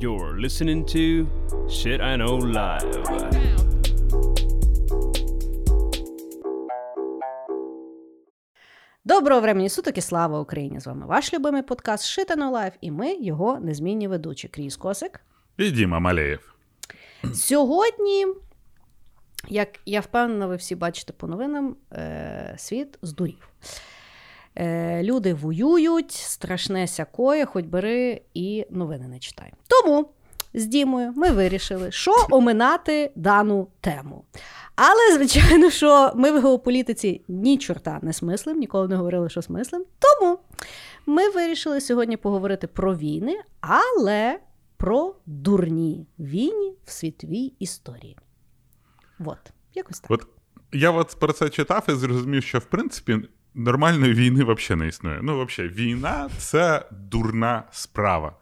You're listening to Shit I Know Live. Доброго времени суток і слава Україні! З вами ваш любимий подкаст Shit I Know Live, і ми його незмінні ведучі. Кріс Косик. І Діма Малеєв. Сьогодні, як я впевнена, ви всі бачите по новинам, е- світ здурів. Е- Люди воюють, страшне сякоє, хоч бери і новини не читай. Тому з Дімою ми вирішили, що оминати дану тему. Але, звичайно, що ми в геополітиці ні чорта не смислим, ніколи не говорили, що смислим. Тому ми вирішили сьогодні поговорити про війни, але про дурні війни в світовій історії. От, якось так. От я от про це читав і зрозумів, що в принципі нормальної війни взагалі не існує. Ну, взагалі, війна це дурна справа.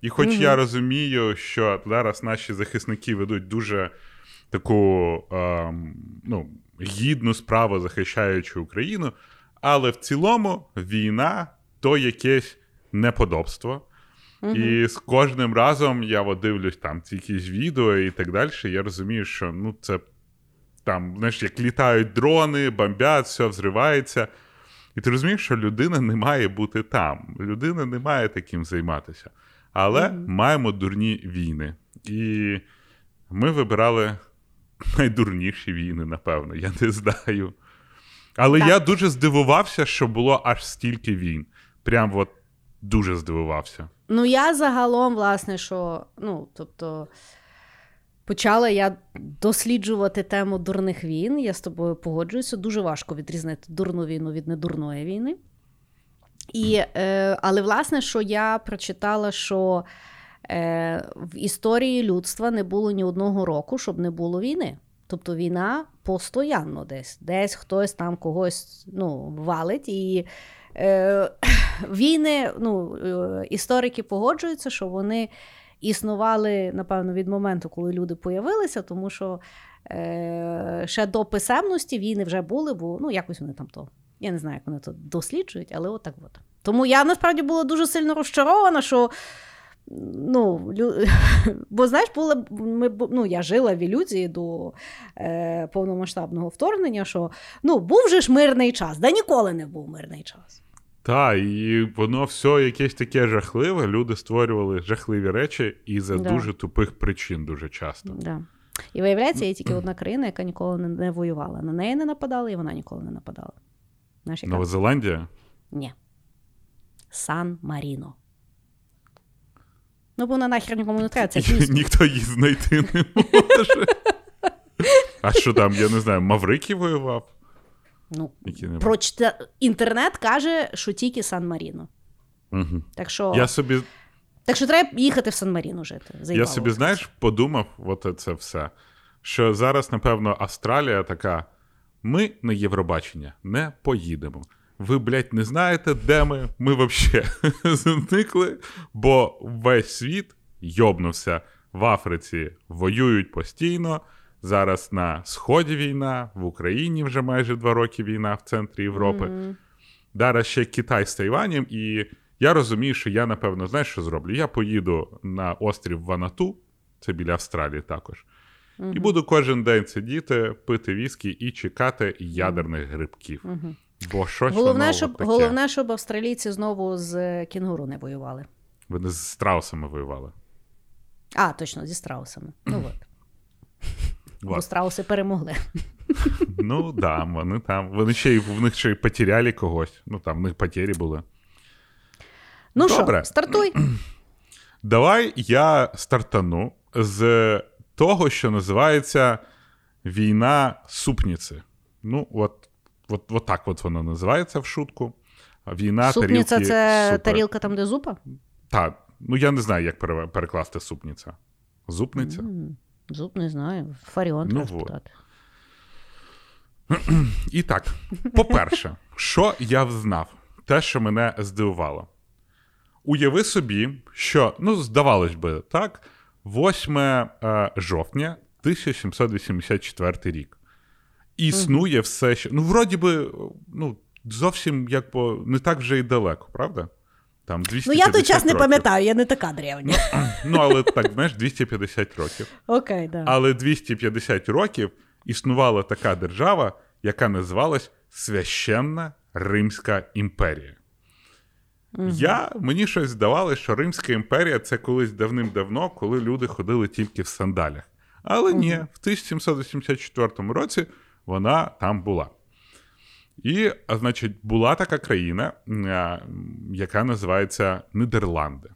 І хоч mm я розумію, що зараз наші захисники ведуть дуже таку ем, ну, гідну справу, захищаючи Україну, але в цілому війна то якесь неподобство. mm І з кожним разом я от дивлюсь там ці якісь відео і так далі. Я розумію, що ну, це там, знаєш, як літають дрони, бомбять, все взривається. І ти розумієш, що людина не має бути там. Людина не має таким займатися. Але mm-hmm. маємо дурні війни. І ми вибирали найдурніші війни, напевно, я не знаю. Але так. я дуже здивувався, що було аж стільки війн. Прям от дуже здивувався. Ну, я загалом, власне, що, ну, тобто. Почала я досліджувати тему дурних війн. Я з тобою погоджуюся. Дуже важко відрізнити дурну війну від недурної війни. І, е, Але, власне, що я прочитала, що е, в історії людства не було ні одного року, щоб не було війни. Тобто війна постоянно десь, десь хтось там когось ну, валить. І е, війни, ну, е, історики погоджуються, що вони існували, напевно, від моменту, коли люди появилися, тому що е, ще до писемності війни вже були, бо ну, якось вони там то. Я не знаю, як вони то досліджують, але отак от. Тому я насправді була дуже сильно розчарована, що. Ну, Бо, знаєш, була, ми, ну, я жила в ілюзії до е, повномасштабного вторгнення, що ну, був же ж мирний час, да ніколи не був мирний час. Так, і воно все якесь таке жахливе. Люди створювали жахливі речі і за да. дуже тупих причин дуже часто. Да. І виявляється, є тільки одна країна, яка ніколи не, не воювала. На неї не нападали, і вона ніколи не нападала. Знаєш, яка? Нова Зеландія? Ні. Сан Маріно. Ну, бо вона нахер нікому не треба. Це місто. Ніхто її знайти не може. А що там, я не знаю, Маврикій воював? Ну, прочта... Інтернет каже, що тільки Сан Маріно. Угу. Так що я собі... Так що треба їхати в Сан Маріно жити. Заїбало. Я собі, знаєш, подумав, от це все. Що зараз, напевно, Австралія така: ми на Євробачення не поїдемо. Ви, блядь, не знаєте, де ми? Ми взагалі зникли, бо весь світ йобнувся в Африці, воюють постійно. Зараз на Сході війна, в Україні вже майже два роки війна в центрі Європи. Mm-hmm. Зараз ще Китай з Тайванем, і я розумію, що я, напевно, знаєш, що зроблю? Я поїду на острів Ванату, це біля Австралії також. Mm-hmm. І буду кожен день сидіти, пити віскі і чекати ядерних грибків. Mm-hmm. Бо щось головне, воно щоб таке. головне, щоб австралійці знову з кінгуру не воювали. Вони з страусами воювали. А, точно, зі страусами. Ну от. Бо страуси перемогли. Ну, да, вони там. Вони ще й в них ще й потеряли когось. Ну, там в них потері були. Ну що, стартуй. Давай я стартану з того, що називається війна супниці. Ну, от от, от так от воно називається в шутку. Війна Супниця тарілки це супер. тарілка там, де зупа? Так. Ну, я не знаю, як перекласти супниця. Зупниця? Mm. Зуб не знаю. Фаріон ну, треба. І так, по-перше, що я взнав? Те, що мене здивувало. Уяви собі, що, ну, здавалось би, так, 8 е, жовтня 1784 рік. Існує все, що. Ну, вроді би, ну, зовсім як по, не так вже і далеко, правда? Там Ну, я той час не пам'ятаю, я не така древня. Ну, але так, знаєш, 250 років. Окей, да. Але 250 років існувала така держава, яка називалась Священна Римська імперія. Я, Мені щось здавалося, що Римська імперія це колись давним-давно, коли люди ходили тільки в сандалях. Але ні, в 1784 році вона там була. І, значить, була така країна, яка називається Нідерланди.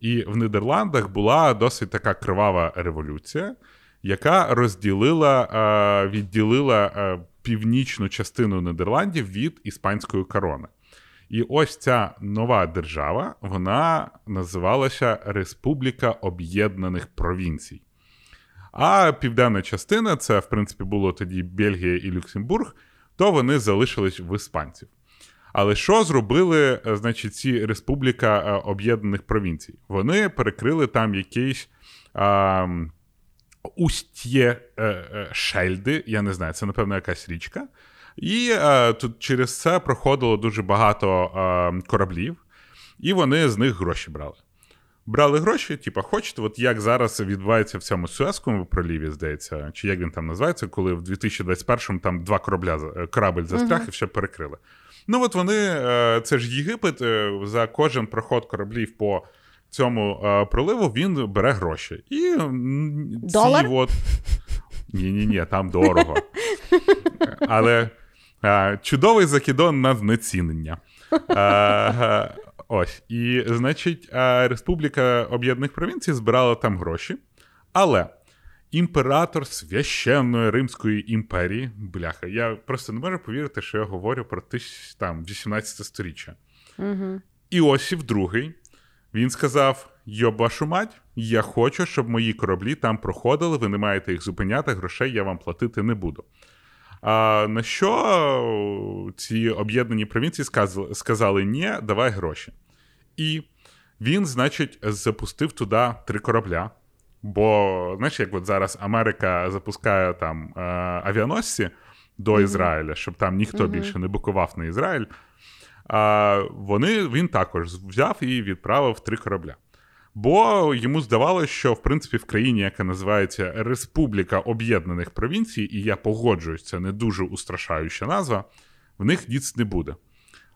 І в Нідерландах була досить така кривава революція, яка розділила, відділила північну частину Нідерландів від іспанської корони. І ось ця нова держава, вона називалася Республіка Об'єднаних Провінцій. А південна частина, це, в принципі, було тоді Бельгія і Люксембург, то вони залишились в іспанців. Але що зробили, е, значить, ці Республіка е, Об'єднаних Провінцій? Вони перекрили там якийсь а, устє е, Шельди, я не знаю, це, напевно, якась річка. І е, тут через це проходило дуже багато е, кораблів, і вони з них гроші брали. Брали гроші, типа, хочете, от як зараз відбувається в цьому Суезькому проліві, здається, чи як він там називається, коли в 2021-му там два корабля е, корабель застряг і все перекрили. Ну, от вони, е, це ж Єгипет, е, за кожен проход кораблів по цьому проливу він бере гроші. І м, ці Долар? от. Ні-ні, ні там дорого. Але чудовий закидон на знецінення. Ось. І, значить, Республіка Об'єднаних Провінцій збирала там гроші. Але імператор священної Римської імперії, бляха, я просто не можу повірити, що я говорю про тисяч, там, 18 сторіччя. Угу. Іосиф II, він сказав: Йоб вашу мать, я хочу, щоб мої кораблі там проходили, ви не маєте їх зупиняти, грошей я вам платити не буду. А на що ці об'єднані провінції сказали, сказали ні, давай гроші. І він, значить, запустив туди три корабля. Бо, знаєш, як от зараз Америка запускає там е, авіаносці до Ізраїля, щоб там ніхто більше не букував на Ізраїль. А вони, він також взяв і відправив три корабля. Бо йому здавалося, що в принципі в країні, яка називається Республіка Об'єднаних Провінцій, і я погоджуюсь, це не дуже устрашаюча назва, в них ніц не буде.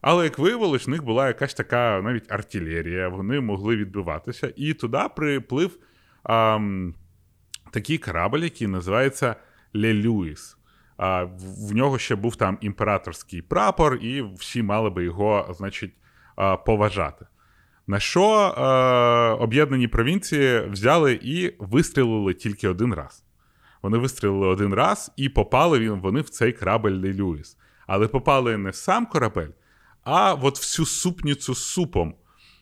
Але як виявилось, в них була якась така навіть артилерія, вони могли відбиватися. І туди приплив ам, такий корабль, який називається Ле Люїс. А, в нього ще був там імператорський прапор, і всі мали би його, значить, поважати. На що е, об'єднані провінції взяли і вистрілили тільки один раз. Вони вистрілили один раз і попали вони в цей корабель Ле Люїс. Але попали не в сам корабель, а от всю супницю з супом,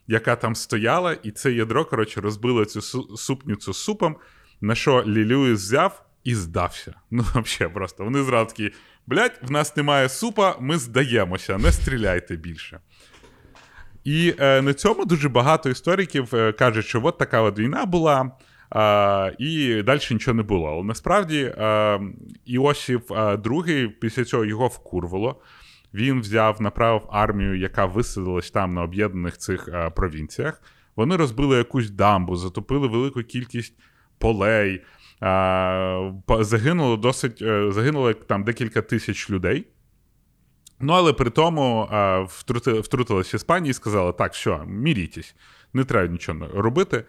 яка там стояла, і це ядро, коротше, розбило цю су- супницю з супом, на що Ле Люїс взяв і здався. Ну, взагалі, просто. Вони зразу такі, блядь, в нас немає супа, ми здаємося, не стріляйте більше. І е, на цьому дуже багато істориків е, кажуть, що от така от війна була, е, і далі нічого не було. Але насправді е, Іосиф е, II після цього його вкурвало. Він взяв, направив армію, яка висадилась там на об'єднаних цих е, провінціях. Вони розбили якусь дамбу, затопили велику кількість полей. Е, загинуло досить, е, загинуло там декілька тисяч людей. Ну, але при тому а, втрути, втрутилась Іспанія і сказала: так, що, мірітесь, не треба нічого робити.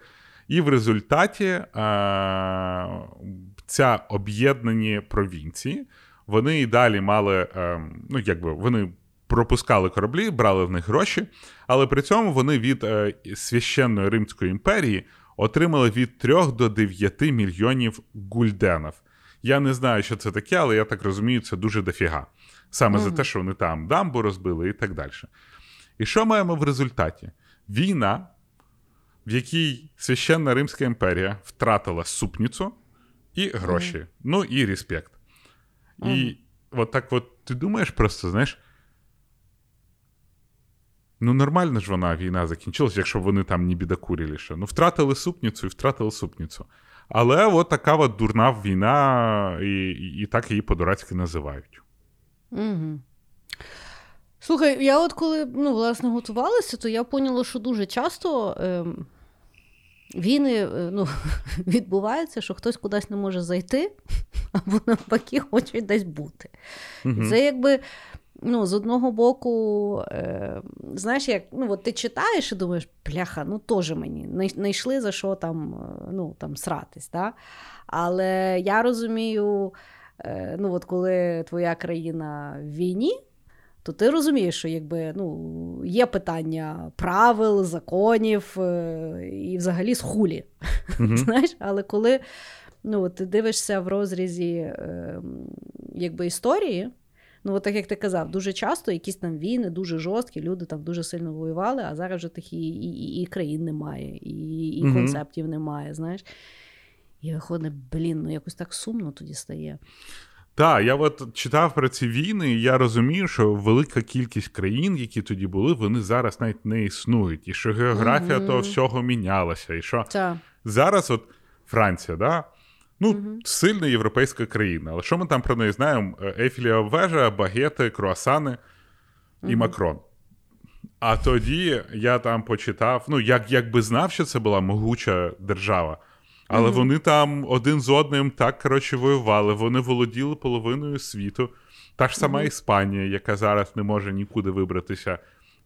І в результаті а, ця об'єднані провінції, вони і далі мали, а, ну, якби вони пропускали кораблі, брали в них гроші, але при цьому вони від е, священної Римської імперії отримали від 3 до 9 мільйонів гульденів. Я не знаю, що це таке, але я так розумію, це дуже дофіга. Саме за те, що вони там дамбу розбили і так далі. І що маємо в результаті? Війна, в якій священна Римська імперія втратила супницю і гроші, ну і респект. І от так от ти думаєш просто, знаєш. Ну, нормально ж вона війна закінчилась, якщо вони там не бідокурили ще. Ну, втратили супницю і втратили супницю. Але от така от дурна війна, і, і, і так її по-дурацьки називають. Угу. Слухай, я от коли ну, власне готувалася, то я поняла, що дуже часто е, війни е, ну, відбуваються, що хтось кудись не може зайти, або навпаки хоче десь бути. Угу. Це якби. Ну, з одного боку, е, знаєш, як ну, от ти читаєш і думаєш, пляха, ну теж мені знайшли за що там е, ну, там сратись. Да? Але я розумію, ну, от коли твоя країна в війні, то ти розумієш, що якби ну, є питання правил, законів е, і взагалі з хулі. Mm-hmm. Знаєш, Але коли ну, ти дивишся в розрізі е, якби, історії, ну, от так як ти казав, дуже часто якісь там війни, дуже жорсткі, люди там дуже сильно воювали, а зараз вже тих і, і, і країн немає, і і mm-hmm. концептів немає. знаєш. І виходить, блін, ну якось так сумно тоді стає. Так, я от читав про ці війни, і я розумію, що велика кількість країн, які тоді були, вони зараз навіть не існують. І що географія mm-hmm. того всього мінялася. І що так. зараз, от Франція, да? ну, mm-hmm. сильна європейська країна. Але що ми там про неї знаємо? Ейфелєва вежа, багети, круасани і mm-hmm. Макрон. А тоді я там почитав, ну, як, якби знав, що це була могуча держава. Але mm-hmm. вони там один з одним так коротше воювали. Вони володіли половиною світу. Та ж сама mm-hmm. Іспанія, яка зараз не може нікуди вибратися,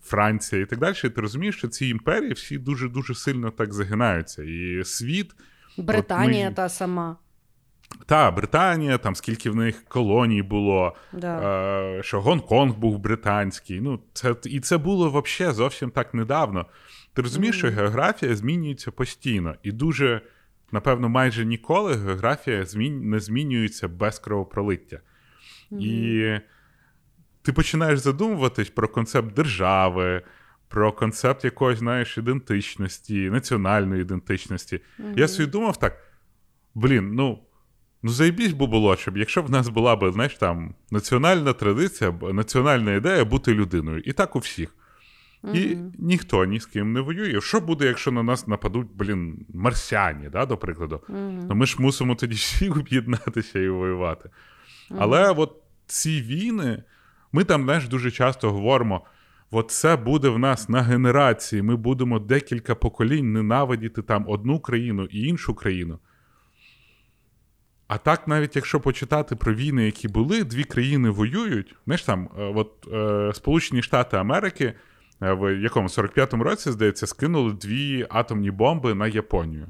Франція і так далі. І ти розумієш, що ці імперії всі дуже дуже сильно так загинаються. І світ. Британія ми... та сама. Та, Британія, там скільки в них колоній було, да. е, що Гонконг був британський. Ну, це, І це було взагалі зовсім так недавно. Ти розумієш, mm-hmm. що географія змінюється постійно і дуже напевно, майже ніколи географія змін... не змінюється без кровопролиття. Mm-hmm. І ти починаєш задумуватись про концепт держави, про концепт якоїсь, знаєш, ідентичності, національної ідентичності. Mm-hmm. Я собі думав так: блін, ну. Ну, заєбісь би було, щоб якщо б в нас була б, знаєш, там національна традиція, національна ідея бути людиною. І так у всіх. І ніхто ні з ким не воює. Що буде, якщо на нас нападуть, блін, марсіані, да, до прикладу? Mm-hmm. То ми ж мусимо тоді всі об'єднатися і воювати. Mm-hmm. Але от ці війни, ми там знаєш, дуже часто говоримо: от це буде в нас на генерації, ми будемо декілька поколінь ненавидіти там одну країну і іншу країну. А так, навіть якщо почитати про війни, які були, дві країни воюють, знаєш там, е, от е, Сполучені Штати Америки. Е, в якому 45-му році, здається, скинули дві атомні бомби на Японію.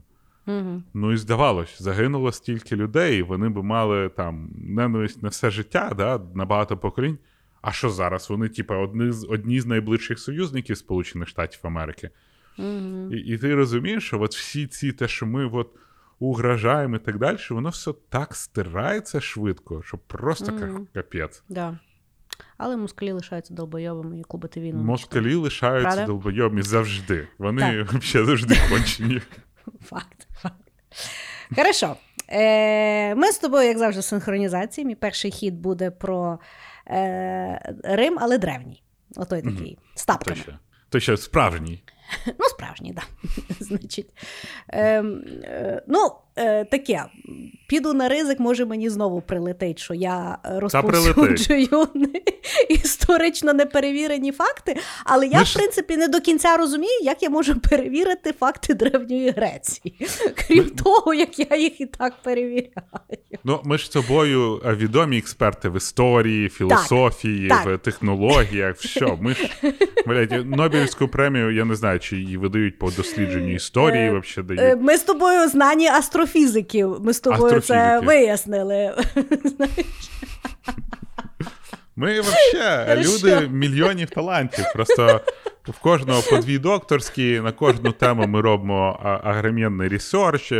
Угу. Ну і здавалось, загинуло стільки людей, вони би мали там ненависть на все життя, да, на багато поколінь. А що зараз? Вони, типа, одні з одні з найближчих союзників Сполучених Штатів Америки. Угу. І і ти розумієш, що от всі ці те, що ми от угрожаємо і так далі, воно все так стирається швидко, що просто угу. капець. Да. Але москалі лишаються долбойовими і кубити війну. Москалі лишаються Правда? долбойовими завжди. Вони взагалі завжди кончені. Факт, факт. Хорошо. Е, Ми з тобою, як завжди, синхронізації. Мій перший хід буде про е, Рим, але древній. Отой такий. З тапками. Той ще справжній. Ну, справжній, так. Да. Значить, е, е, ну, е, таке. Піду на ризик, може мені знову прилетить, що я розповсюджую історично неперевірені факти, але я, Ми в принципі, не до кінця розумію, як я можу перевірити факти Древньої Греції. Крім Ми... того, як я їх і так перевіряю. Ну, ми ж з тобою відомі експерти в історії, філософії, так, в так. технологіях. Що? Ми ж блядь, Нобелівську премію, я не знаю, чи її видають по дослідженню історії. Е, дають. Ми з тобою знані астрофізиків. Ми з тобою це вияснили. Ми взагалі люди мільйонів талантів. Просто в кожного по дві докторські, на кожну тему ми робимо агромінний ресерч,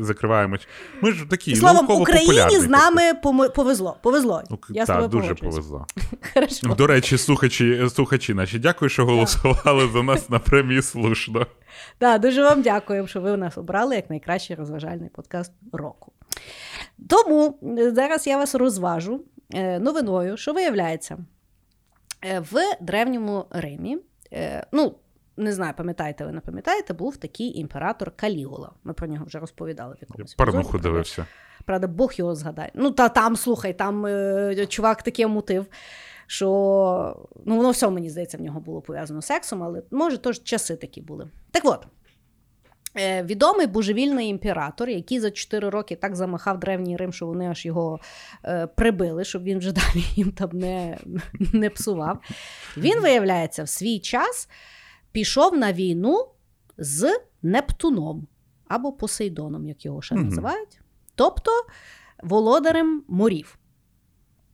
закриваємо. Ми ж такі Словом, Україні з нами повезло. Повезло. Я так, дуже повезло. До речі, слухачі, слухачі наші, дякую, що голосували за нас на премії слушно. Так, дуже вам дякую, що ви нас обрали як найкращий розважальний подкаст року. Тому е, зараз я вас розважу новиною, що виявляється, е, в Древньому Римі, ну, не знаю, пам'ятаєте ви не пам'ятаєте, був такий імператор Калігула. Ми про нього вже розповідали в якомусь. Парнуху дивився. Правда, Бог його згадає. Ну, та там, слухай, там е, чувак таке мутив, що ну, воно все, мені здається, в нього було пов'язано з сексом, але може, то ж часи такі були. Так от. Е, відомий божевільний імператор, який за 4 роки так замахав древній Рим, що вони аж його е, прибили, щоб він вже далі їм там не, не псував. Він, виявляється, в свій час пішов на війну з Нептуном або Посейдоном, як його ще називають, тобто володарем морів.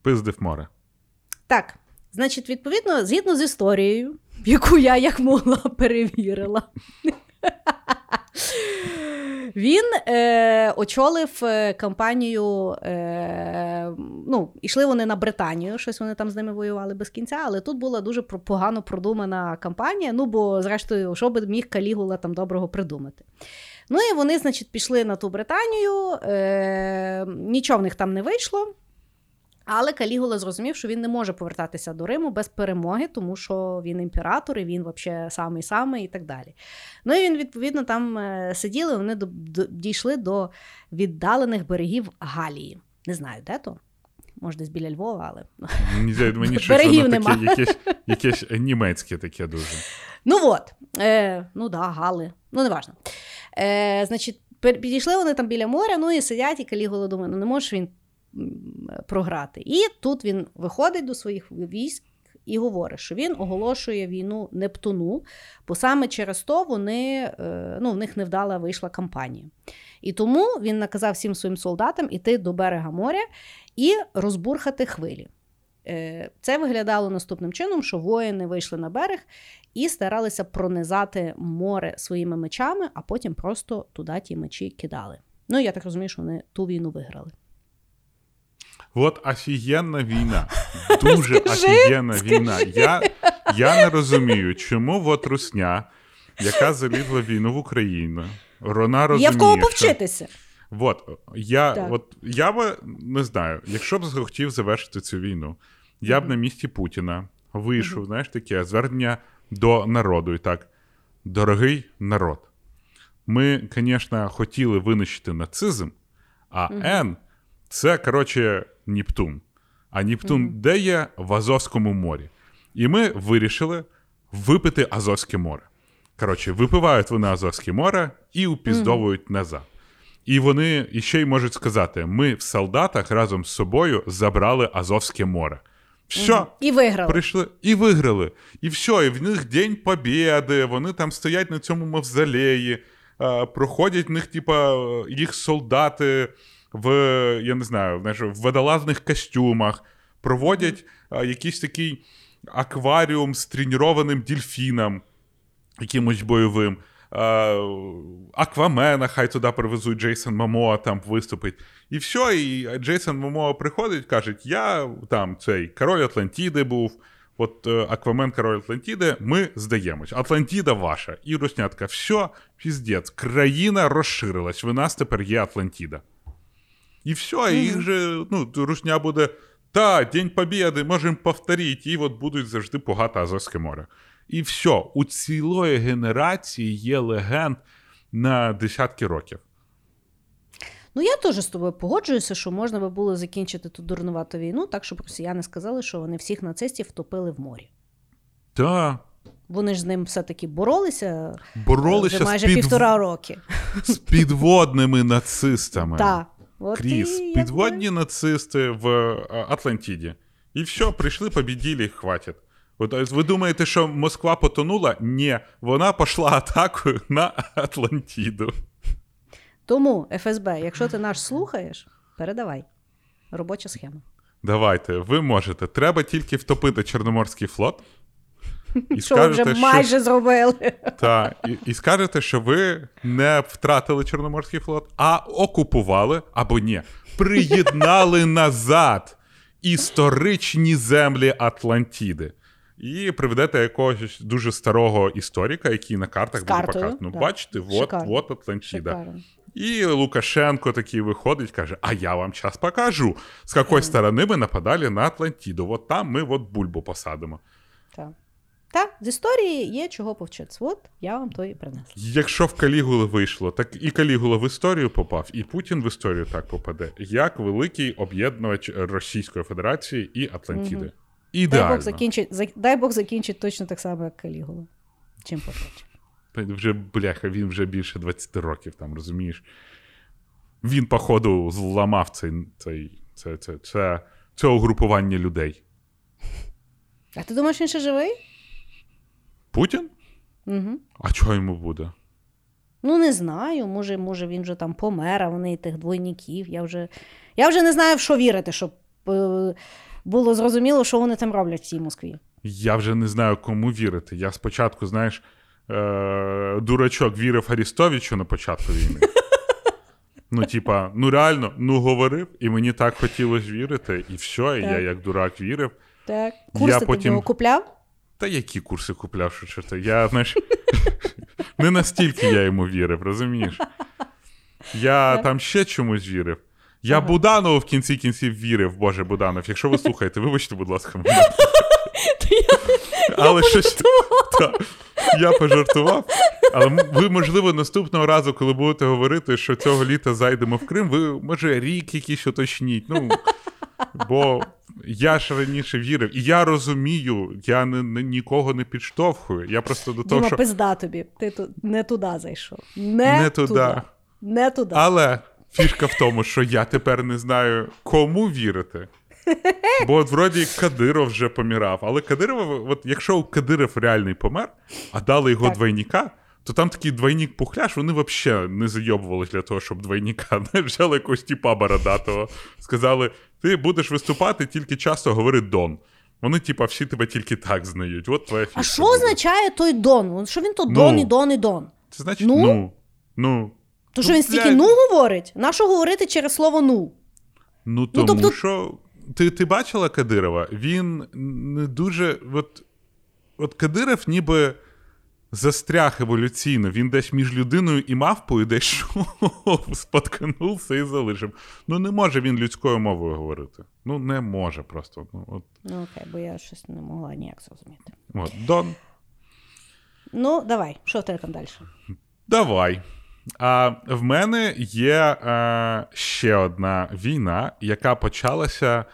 Пиздив море. Так, значить, відповідно, згідно з історією, яку я як могла перевірила. Він е, очолив е, кампанію. Е, ну, ішли вони на Британію, щось вони там з ними воювали без кінця, але тут була дуже погано продумана кампанія. Ну, бо, зрештою, що би міг Калігула там доброго придумати. Ну і вони, значить, пішли на ту Британію, е, нічого в них там не вийшло. Але Калігула зрозумів, що він не може повертатися до Риму без перемоги, тому що він імператор, і він взагалі самий самий і так далі. Ну і він, відповідно, там е, сиділи, вони дійшли до віддалених берегів Галії. Не знаю, де то. Може, десь біля Львова, але. Мені, Берегів нема. якесь, якесь німецьке таке дуже. Ну от, е, ну да, Гали, ну неважно. Е, значить, підійшли вони там біля моря, ну і сидять, і Калігула думає, ну не може він програти. І тут він виходить до своїх військ і говорить, що він оголошує війну Нептуну, бо саме через то вони, е, ну, в них невдала вийшла кампанія. І тому він наказав всім своїм солдатам іти до берега моря і розбурхати хвилі. Е, Це виглядало наступним чином, що воїни вийшли на берег і старалися пронизати море своїми мечами, а потім просто туди ті мечі кидали. Ну, я так розумію, що вони ту війну виграли. От офігенна війна. Дуже офігенна війна. Я, я не розумію, чому от Русня, яка залізла війну в Україну, вона розуміє, Є в кого що- повчитися. От, я, Так. от, я би не знаю, якщо б захотів завершити цю війну, я б на місці Путіна вийшов, знаєш, таке звернення до народу. І так, дорогий народ, ми, звісно, хотіли винищити нацизм, а Н це, коротше, Нептун. А Нептун де є? В Азовському морі. І ми вирішили випити Азовське море. Коротше, випивають вони Азовське море і упіздовують назад. І вони іще й можуть сказати: ми в солдатах разом з собою забрали Азовське море. Все, І виграли. прийшли і виграли. І все, і в них День Побєди, вони там стоять на цьому мавзолеї, проходять в них, типа, їх солдати в, я не знаю, в водолазних костюмах, проводять якийсь такий акваріум з тренованим дельфіном, якимось бойовим. Аквамена, хай туди привезуть Джейсон Момоа там виступить. І все, і Джейсон Момоа приходить, каже: Я там цей король Атлантіди був. От е, Аквамен, король Атлантіди, ми здаємось. Атлантіда ваша. І Руснятка, все, піздець, країна розширилась, в нас тепер є Атлантіда. І все, і їх же, ну, Русня буде. Та, День Побєди, можемо повторити, і от будуть завжди погато Азовське море. І все, у цілої генерації є легенд на десятки років. Ну, я теж з тобою погоджуюся, що можна би було закінчити ту дурнувату війну, так, щоб росіяни сказали, що вони всіх нацистів втопили в морі. Та, Вони ж з ним все-таки боролися, боролися вже майже з, під... півтора роки. з підводними нацистами. Так. От Кріс, і, підводні нацисти в е, Атлантиді. І все, прийшли, побіділи, хватить. От ви думаєте, що Москва потонула? Ні, вона пішла атакою на Атлантиду. Тому ФСБ, якщо ти наш слухаєш, передавай. Робоча схема. Давайте, ви можете. Треба тільки втопити Чорноморський флот. І Що ви вже майже зробили. Та, і, і скажете, що ви не втратили Чорноморський флот, а окупували або ні, приєднали назад історичні землі Атлантіди. І приведете якогось дуже старого історика, який на картах З буде картою, показувати. Ну, да. бачите, от, от Атлантида. Шикарно. І Лукашенко такий виходить, каже: А я вам час покажу, з якої сторони ми нападали на Атлантиду. От там ми от бульбу посадимо. Так. Так, з історії є чого повчитися. От я вам то і принесла. Якщо в Калігули вийшло, так і Калігула в історію попав, і Путін в історію так попаде, як великий об'єднувач Російської Федерації і Атлантиди. Дай Ідеально. Бог закінчить, за- дай Бог закінчить точно так само, як Калігула. Чим потраче. Вже бляха, він вже більше 20 років там, розумієш. Він, походу, зламав цей, цей, це, це, це, це угрупування людей. А ти думаєш, він ще живий? Путін? Угу. А чого йому буде? Ну, не знаю. Може, може, він вже там помер, а вони тих двойників. Я вже, я вже не знаю, в що вірити, щоб е, було зрозуміло, що вони там роблять в цій Москві. Я вже не знаю, кому вірити. Я спочатку, знаєш, е- дурачок вірив Арістовичу на початку війни. Ну, типа, ну реально, ну говорив, і мені так хотілося вірити, і все, і я як дурак вірив. Так. Курси ти потім- купляв? Та які курси купляв, що чорта? Я, знаєш, не настільки я йому вірив, розумієш? Я там ще чомусь вірив. Я Ага. Буданову в кінці кінців вірив, Боже, Буданов. Якщо ви слухаєте, вибачте, будь ласка, мене. Але щось. Я пожартував. Але ви, можливо, наступного разу, коли будете говорити, що цього літа зайдемо в Крим, ви, може, рік якийсь уточніть. Ну, бо я ж раніше вірив, і я розумію, я не, не- нікого не підштовхую. Я просто до того, Діма, що. пизда тобі. Ти ту... не туди зайшов. Не, Не туди. Не туди. Але фішка в тому, що я тепер не знаю, кому вірити. Бо от вроді Кадиров вже помирав. Але Кадиров, от якщо Кадиров реальний помер, а дали його Так. двойника, то там такий двойник пухляш, вони взагалі не зайобувались для того, щоб двойника. Взяли якогось тіпа бородатого, сказали: ти будеш виступати, тільки часто говори Дон. Вони, типа, всі тебе тільки так знають. От твоя фішка. а що буде. означає той Дон? Ну, Що він то Ну. Дон і Дон і Дон? Це значить Ну? ну. Ну. То що Ну, він стільки ну говорить? На що говорити через слово ну? Ну, тому тобто- що ти, ти бачила Кадирова? Він не дуже. От, от Кадиров ніби застряг еволюційно. Він десь між людиною і мавпою десь йшов, споткнувся і залишив. Ну, не може він людською мовою говорити. Ну, не може просто. Ну, от, Ну окей, бо я щось не могла ніяк зрозуміти. от. Дон, Ну, давай, що в тебе там далі? давай. А в мене є е, ще одна війна, яка почалася,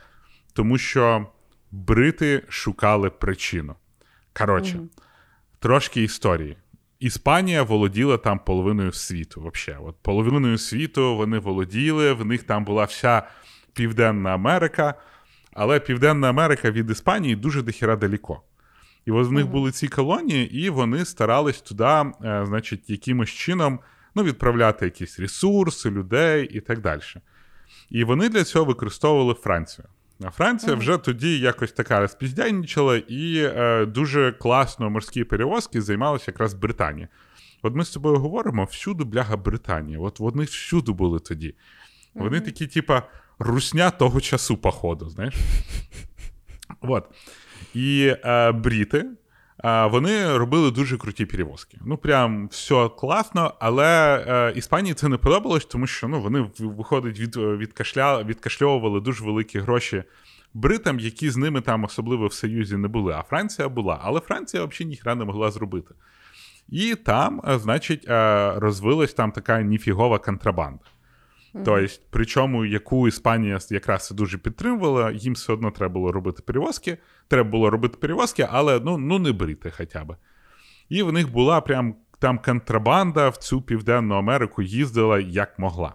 тому що брити шукали причину. Коротше, Мгм. Трошки історії. Іспанія володіла там половиною світу. Взагалі. От половиною світу вони володіли, в них там була вся Південна Америка, але Південна Америка від Іспанії дуже дохіра далеко. І от в них були ці колонії, і вони старались туди, е, значить, якимось чином ну, відправляти якісь ресурси, людей і так далі. І вони для цього використовували Францію. А Франція Мгм. вже тоді якось така розпіздянничала, і е, дуже класно морські перевозки займалася якраз Британія. От ми з тобою говоримо, всюди бляга Британія. От вони всюди були тоді. Вони Мгм. такі, типа, русня того часу, походу, знаєш. От. І е, бріти. Вони робили дуже круті перевозки. Ну, прям все класно, але е, Іспанії це не подобалось, тому що ну, вони, виходить, від, відкашля, відкашльовували дуже великі гроші бритам, які з ними там особливо в Союзі не були. А Франція була. Але Франція взагалі ніхера не могла зробити. І там, е, значить, е, розвилась там така ніфігова контрабанда. Тобто, причому яку Іспанія якраз і дуже підтримувала, їм все одно треба було робити перевозки. Треба було робити перевозки, але ну, ну не брити хоча б. І в них була прям там контрабанда в цю Південну Америку їздила як могла.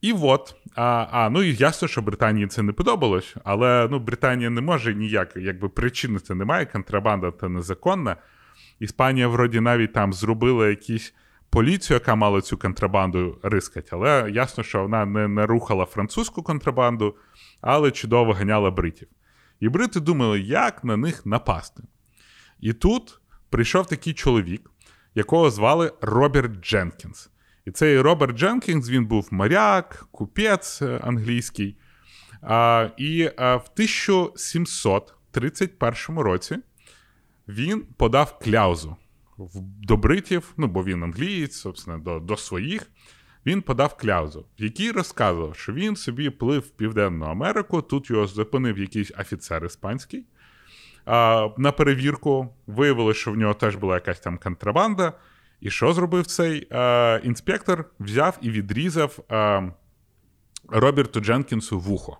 І от, а, а, ну і ясно, що Британії це не подобалось, але ну, Британія не може ніяк, якби причини це немає, контрабанда це незаконна. Іспанія, вроді, навіть там зробила якісь поліцію, яка мала цю контрабанду рискати, але ясно, що вона не, не рухала французьку контрабанду, але чудово ганяла бритів. І брити думали, як на них напасти. І тут прийшов такий чоловік, якого звали Роберт Дженкінс. І цей Роберт Дженкінс він був моряк, купець е, англійський. А, і а, в 1731 році він подав кляузу до бритів, ну бо він англієць, собственно, до, до своїх. Він подав кляузу, в якій розказував, що він собі плив в Південну Америку, тут його зупинив якийсь офіцер іспанський. А, На перевірку виявилося, що в нього теж була якась там контрабанда. І що зробив цей а, інспектор? Взяв і відрізав а, Роберту Дженкінсу вухо.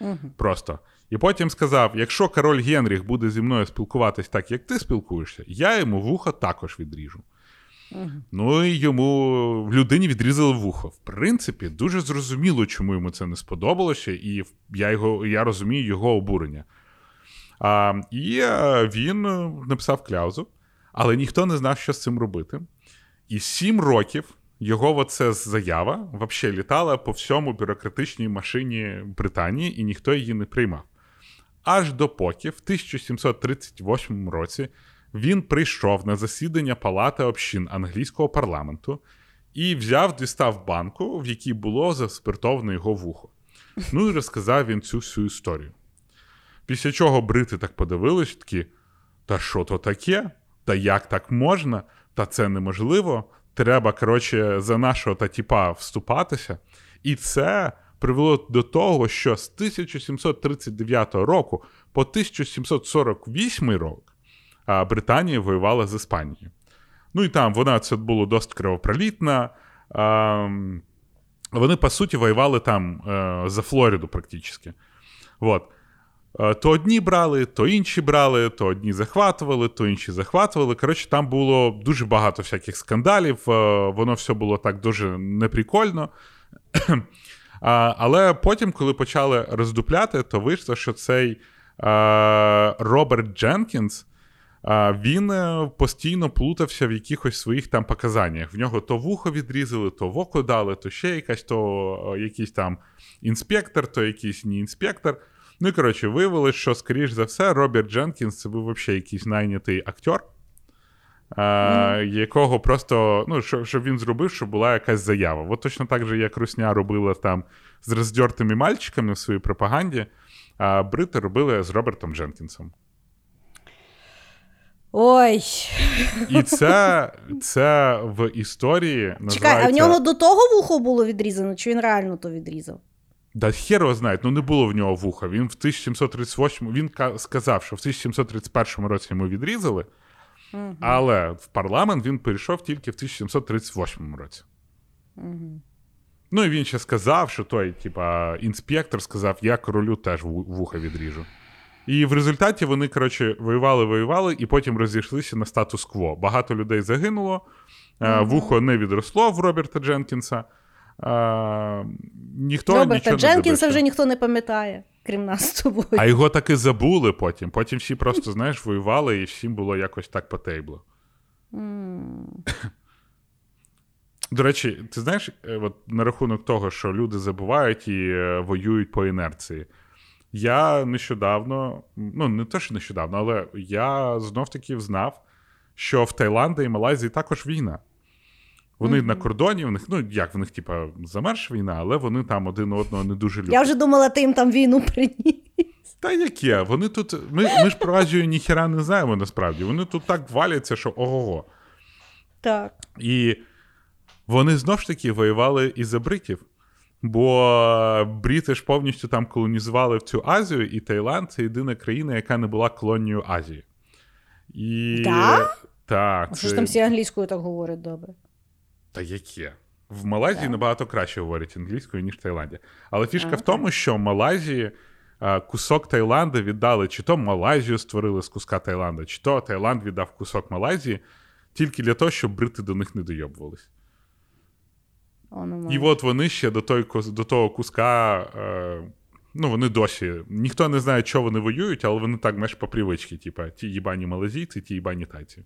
Угу. Просто. І потім сказав: якщо король Генріх буде зі мною спілкуватись так, як ти спілкуєшся, я йому вухо також відріжу. Угу. Ну і йому в людині відрізали вухо. В принципі, дуже зрозуміло, чому йому це не сподобалося, і я його, я розумію його обурення. А, І він написав кляузу, але ніхто не знав, що з цим робити. І сім років його оце заява взагалі літала по всьому бюрократичній машині Британії, і ніхто її не приймав. Аж допоки в 1738 році він прийшов на засідання Палати общин англійського парламенту і взяв дістав банку, в якій було заспиртоване його вухо. Ну і розказав він цю всю історію. Після чого брити так подивились, такі: та що то таке? Та як так можна? Та це неможливо. Треба, коротше, за нашого та тіпа вступатися. І це привело до того, що з 1739 року по 1748 рік Британія воювала з Іспанією. Ну і там вона це було досить кровопролітна. Вони, по суті, воювали там е, за Флориду, практично. Вот. Е, то одні брали, то інші брали, то одні захватували, то інші захватували. Коротше, там було дуже багато всяких скандалів, е, воно все було так дуже неприкольно. Але потім, коли почали роздупляти, то вийшло, що цей Роберт Дженкінс. Він е, постійно плутався в якихось своїх там показаннях. В нього то вухо відрізали, то в око дали, то ще якась, то якийсь там інспектор, то якийсь не інспектор. Ну і коротше, виявилось, що, скоріш за все, Роберт Дженкінс це був взагалі якийсь найнятий актер, mm. якого просто, ну, що, щоб він зробив, щоб була якась заява. От точно так же, як Русня робила там з роздьортими мальчиками в своїй пропаганді, а брити робили з Робертом Дженкінсом. Ой. І це це в історії. називається... Чекай, а в нього до того вухо було відрізано, чи він реально то відрізав? Да хер його знає, ну не було в нього вуха. Він в 1738 він сказав, що в 1731 році йому відрізали, угу. але в парламент він перейшов тільки в 1738 році. Угу. Ну і він ще сказав, що той, типа, інспектор сказав, я королю теж вуха відріжу. І в результаті вони, коротше, воювали, воювали, і потім розійшлися на статус-кво. Багато людей загинуло, mm-hmm. вухо не відросло в Роберта Дженкінса. А, ніхто Роберта нічого Дженкінса не вже ніхто не пам'ятає, крім нас з тобою. А його таки забули потім. Потім всі просто, знаєш, воювали, і всім було якось так по тейблу. Mm. До речі, ти знаєш, е, от на рахунок того, що люди забувають і е, воюють по інерції. Я нещодавно, ну не те, що нещодавно, але я знов таки знав, що в Таїланді і Малайзії також війна. Вони mm-hmm. на кордоні, в них, ну як в них, типа, замерш війна, але вони там один одного не дуже люблять. Я вже думала, ти їм там війну приніс. Та яке? Вони тут. Ми ми ж про Азію ніхіра не знаємо насправді. Вони тут так валяться, що ого-го. Так. І вони знов ж таки воювали і за бритів. Бо бріти ж повністю там колонізували в цю Азію, і Таїланд це єдина країна, яка не була колонією Азії. І... Да? Так. Що ж там всі англійською так говорять добре? Та яке? В Малайзії так. набагато краще говорять англійською, ніж в Таїланді. Але фішка а, в тому, що в Малайзії кусок Таїланда віддали, чи то Малайзію створили з куска Таїланда, чи то Таїланд віддав кусок Малайзії тільки для того, щоб брити до них не дойобувались. Oh, І от вони ще до той, до того куска. Е, ну, вони досі. Ніхто не знає, що вони воюють, але вони так, знаєш, по привичці, типа, ті їбані малазійці, ті їбані тайці.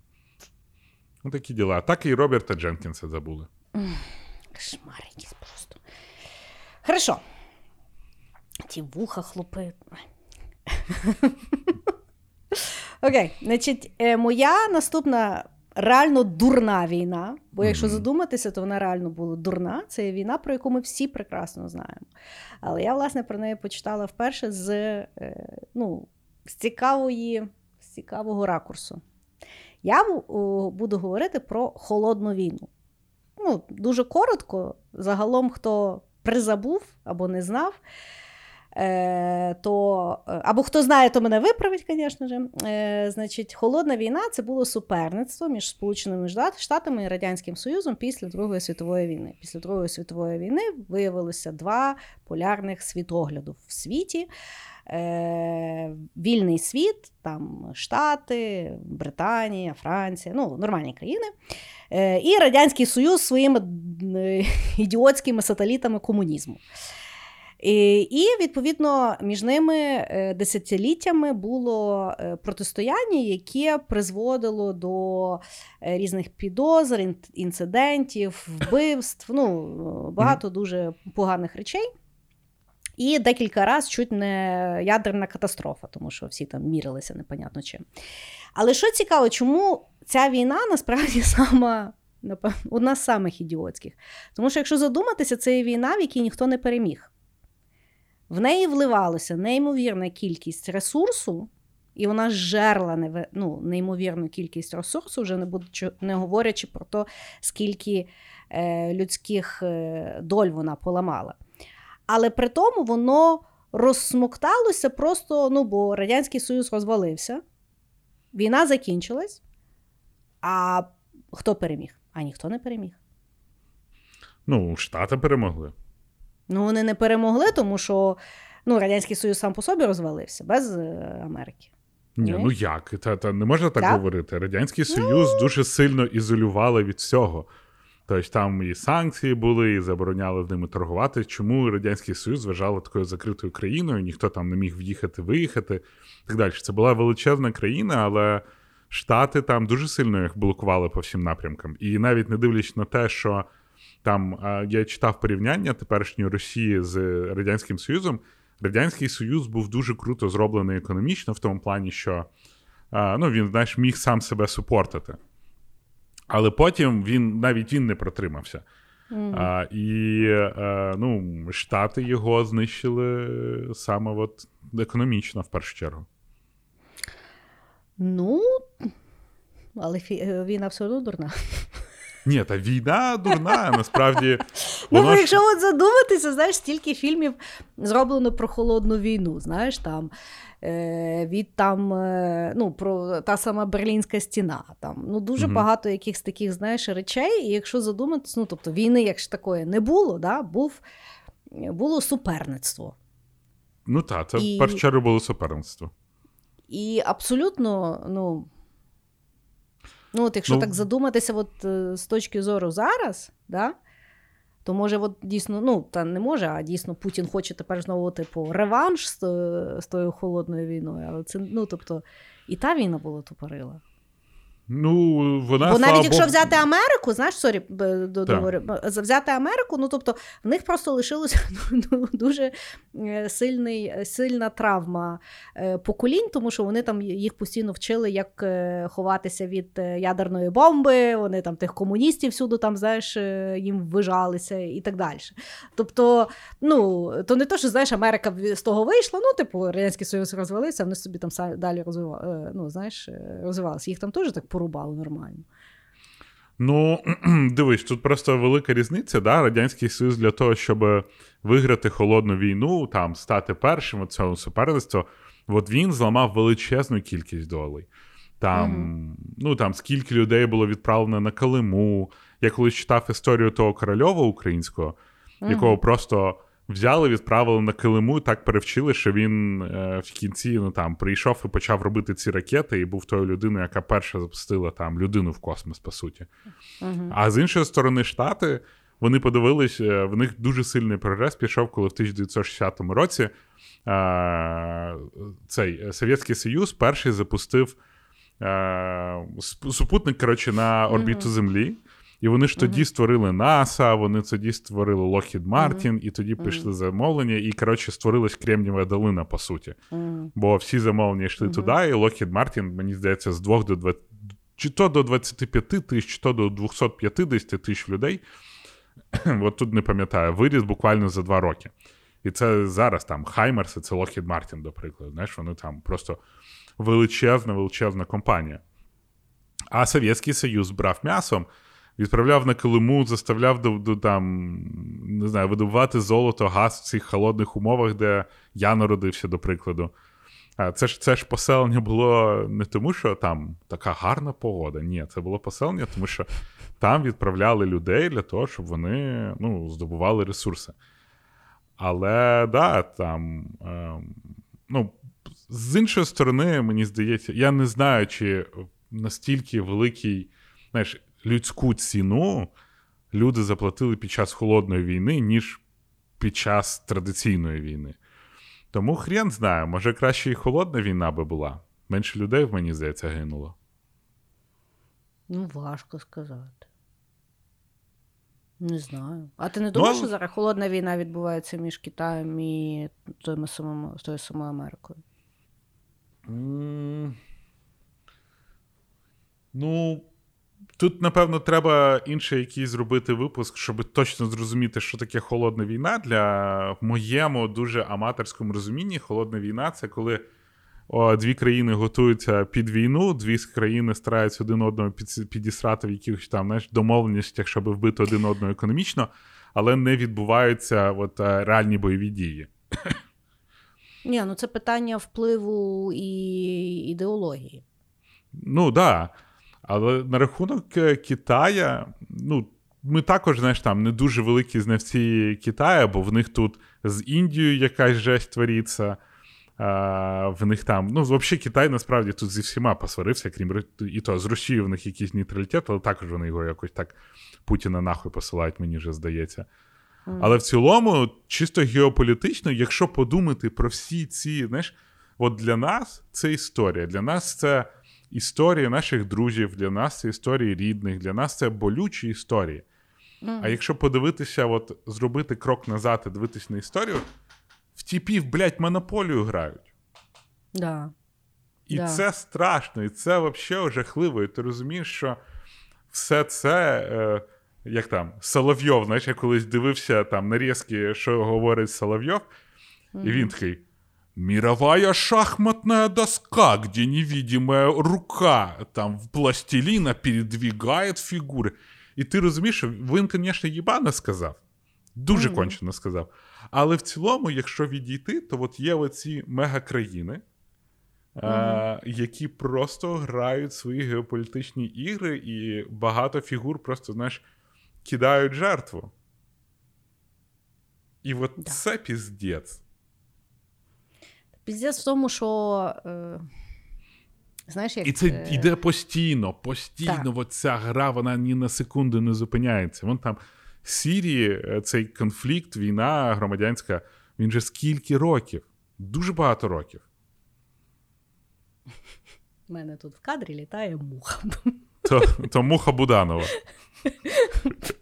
Ну, такі діла. Так і Роберта Дженкінса забули. Кошмар якийсь просто. Хорошо. Ті вуха хлопи. Окей, значить, е, моя наступна реально дурна війна. Бо якщо задуматися, то вона реально була дурна. Це війна, про яку ми всі прекрасно знаємо. Але я, власне, про неї почитала вперше з е, ну, з, цікавої, з цікавого ракурсу. Я буду говорити про холодну війну. Ну, Дуже коротко, загалом, хто призабув або не знав. Е, то, е, Або хто знає, то мене виправить, звісно ж. Е, значить, Холодна війна це було суперництво між Сполученими Штатами і Радянським Союзом після Другої світової війни. Після Другої світової війни виявилося два полярних світогляду в світі. Вільний світ, там Штати, Британія, Франція, ну, нормальні країни. І Радянський Союз своїми ідіотськими сателітами комунізму. І, відповідно, між ними е, десятиліттями було е, протистояння, яке призводило до е, різних підозр, інцидентів, вбивств, ну, багато дуже поганих речей. І декілька разів чуть не ядерна катастрофа, тому що всі там мірилися непонятно чим. Але що цікаво, чому ця війна насправді сама одна з самих ідіотських? Тому що, якщо задуматися, це війна, в якій ніхто не переміг. В неї вливалася неймовірна кількість ресурсу, і вона жерла ну, неймовірну кількість ресурсу, вже не будучи, не говорячи про те, скільки е, людських е, доль вона поламала. Але при тому воно розсмокталося просто, ну, бо Радянський Союз розвалився, війна закінчилась. А хто переміг? А ніхто не переміг. Ну, Штати перемогли. Ну, вони не перемогли, тому що ну, Радянський Союз сам по собі розвалився без е, Америки. Ні, ну як? Та, та Не можна так, так? говорити. Радянський Союз ну... дуже сильно ізолювали від всього. Тобто там і санкції були, і забороняли з ними торгувати. Чому Радянський Союз вважали такою закритою країною, ніхто там не міг в'їхати, виїхати так далі. Це була величезна країна, але Штати там дуже сильно їх блокували по всім напрямкам. І навіть не дивлячись на те, що там я читав порівняння теперішньої Росії з Радянським Союзом. Радянський Союз був дуже круто зроблений економічно, в тому плані, що ну, він знаєш, міг сам себе супортити. Але потім він навіть він не протримався. Mm. А, І а, ну, Штати його знищили саме от економічно в першу чергу. Ну, але війна все одно дурна. Ні, та війна дурна, насправді. Ну. Ну, якщо от задуматися, знаєш, стільки фільмів зроблено про холодну війну, знаєш, там. Е, від там, е, ну, про та сама Берлінська стіна. Там, ну, Дуже mm-hmm. багато якихось таких знаєш, речей. І якщо задуматися, ну, тобто війни, якщо такої не було, да, був, було суперництво. Ну так, це і... в першу чергу було суперництво. І абсолютно, ну, Ну, от якщо ну, так задуматися, от е, з точки зору зараз, да, то може, от дійсно, ну, та не може, а дійсно Путін хоче тепер знову типу реванш з, з тою холодною війною. Але це, ну, тобто, і та війна була тупорила. Ну, вона, Бо навіть якщо Бог... взяти Америку, знаєш, sorry, договорю, взяти Америку, ну тобто в них просто лишилася ну, ну, дуже е, сильний, сильна травма е, поколінь, тому що вони там їх постійно вчили, як е, ховатися від ядерної бомби, вони там тих комуністів всюди там, знаєш, їм ввижалися і так далі. Тобто, ну, то не то, що знаєш, Америка з того вийшла, ну, типу, Радянський Союз розвалився, вони собі там далі розвивали, ну, знаєш, розвивалися. Їх там теж так порубали нормально. Ну, дивись, тут просто велика різниця. да? Радянський Союз для того, щоб виграти холодну війну, там стати першим у цьому суперництві, от він зламав величезну кількість долей. Там, mm ну, там, скільки людей було відправлено на Калиму. Я колись читав історію того корольова українського, mm якого просто Взяли, відправили на килиму, і так перевчили, що він е, в кінці ну, там, прийшов і почав робити ці ракети, і був тою людиною, яка перша запустила там людину в космос, по суті. Uh-huh. А з іншої сторони, Штати, вони подивились, е, в них дуже сильний прогрес пішов, коли в 1960 році е, цей Совєтський Союз перший запустив е, супутник коротше, на орбіту uh-huh. Землі. І вони ж тоді uh-huh. створили НАСА, вони тоді створили Lockheed Martin, uh-huh. і тоді пішли замовлення, і, коротше, створилась Кремнієва долина, по суті. Бо всі замовлення йшли туди, і Lockheed Martin, мені здається, з 2 до 20, чи то до 25 тисяч, чи то до 250 тисяч людей. От тут не пам'ятаю, виріс буквально за два роки. І це зараз там Хаймерс, це Lockheed Martin, до прикладу. Знаєш, вони там просто величезна, величезна компанія. А Совєтський Союз брав м'ясом відправляв на Килиму, заставляв до, до там не знаю, видобувати золото, газ в цих холодних умовах, де я народився, до прикладу. Це ж це ж поселення було не тому, що там така гарна погода. Ні, це було поселення, тому що там відправляли людей для того, щоб вони ну, здобували ресурси. Але да, там, е, ну, з іншої сторони, мені здається, я не знаю, чи настільки великий, знаєш, людську ціну люди заплатили під час холодної війни, ніж під час традиційної війни. Тому хрен знає, може краще і холодна війна би була. Менше людей, в мені здається, гинуло. Ну, важко сказати. Не знаю. А ти не думаєш, ну, що зараз холодна війна відбувається між Китаєм і тою самою, тою самою Америкою? Ну, тут, напевно, треба інший якийсь зробити випуск, щоб точно зрозуміти, що таке холодна війна. Для моєму дуже аматорському розумінні, холодна війна це коли о, дві країни готуються під війну, дві країни стараються один одного під, підісрати в якихось там знаєш, домовленостях, щоб вбити один одного економічно, але не відбуваються от, е, реальні бойові дії. Ні, ну це питання впливу і ідеології. Ну так. Да. Але на рахунок е, Китая, ну, ми також, знаєш, там не дуже великі знавці Китаю, бо в них тут з Індією якась жесть твориться. А, В них там, ну, взагалі, Китай насправді тут зі всіма посварився, крім і то з Росією в них якийсь нейтралітет, але також вони його якось так Путіна нахуй посилають, мені вже здається. Mm. Але в цілому, чисто геополітично, якщо подумати про всі ці, знаєш, от для нас це історія. Для нас це історії наших друзів, для нас це історії рідних, для нас це болючі історії. Mm. А якщо подивитися, от зробити крок назад і дивитися на історію, в тіпів, блядь, монополію грають. Да. І да. це страшно, і це взагалі жахливо. І ти розумієш, що все це, е, як там, Соловйов, знаєш, я колись дивився там нарізки, що говорить Соловйов, mm-hmm. і він такий. Мировая шахматная доска, где невидимая рука там в пластилина передвигает фігури. І ти розумієш, він, звісно, їбано сказав. Дуже mm-hmm. кончено сказав. Але в цілому, якщо відійти, то от є оці мегакраїни, mm-hmm. які просто грають свої геополітичні ігри, і багато фігур просто, знаєш, кидають жертву. І от да. це піздець. Піздець в тому, що. Е... Знаєш, як... І це е, йде постійно, постійно так. ця гра, вона ні на секунду не зупиняється. Вон там Сірії, е, цей конфлікт, війна громадянська, він же скільки років? Дуже багато років. У мене тут в кадрі літає муха. То то муха Буданова.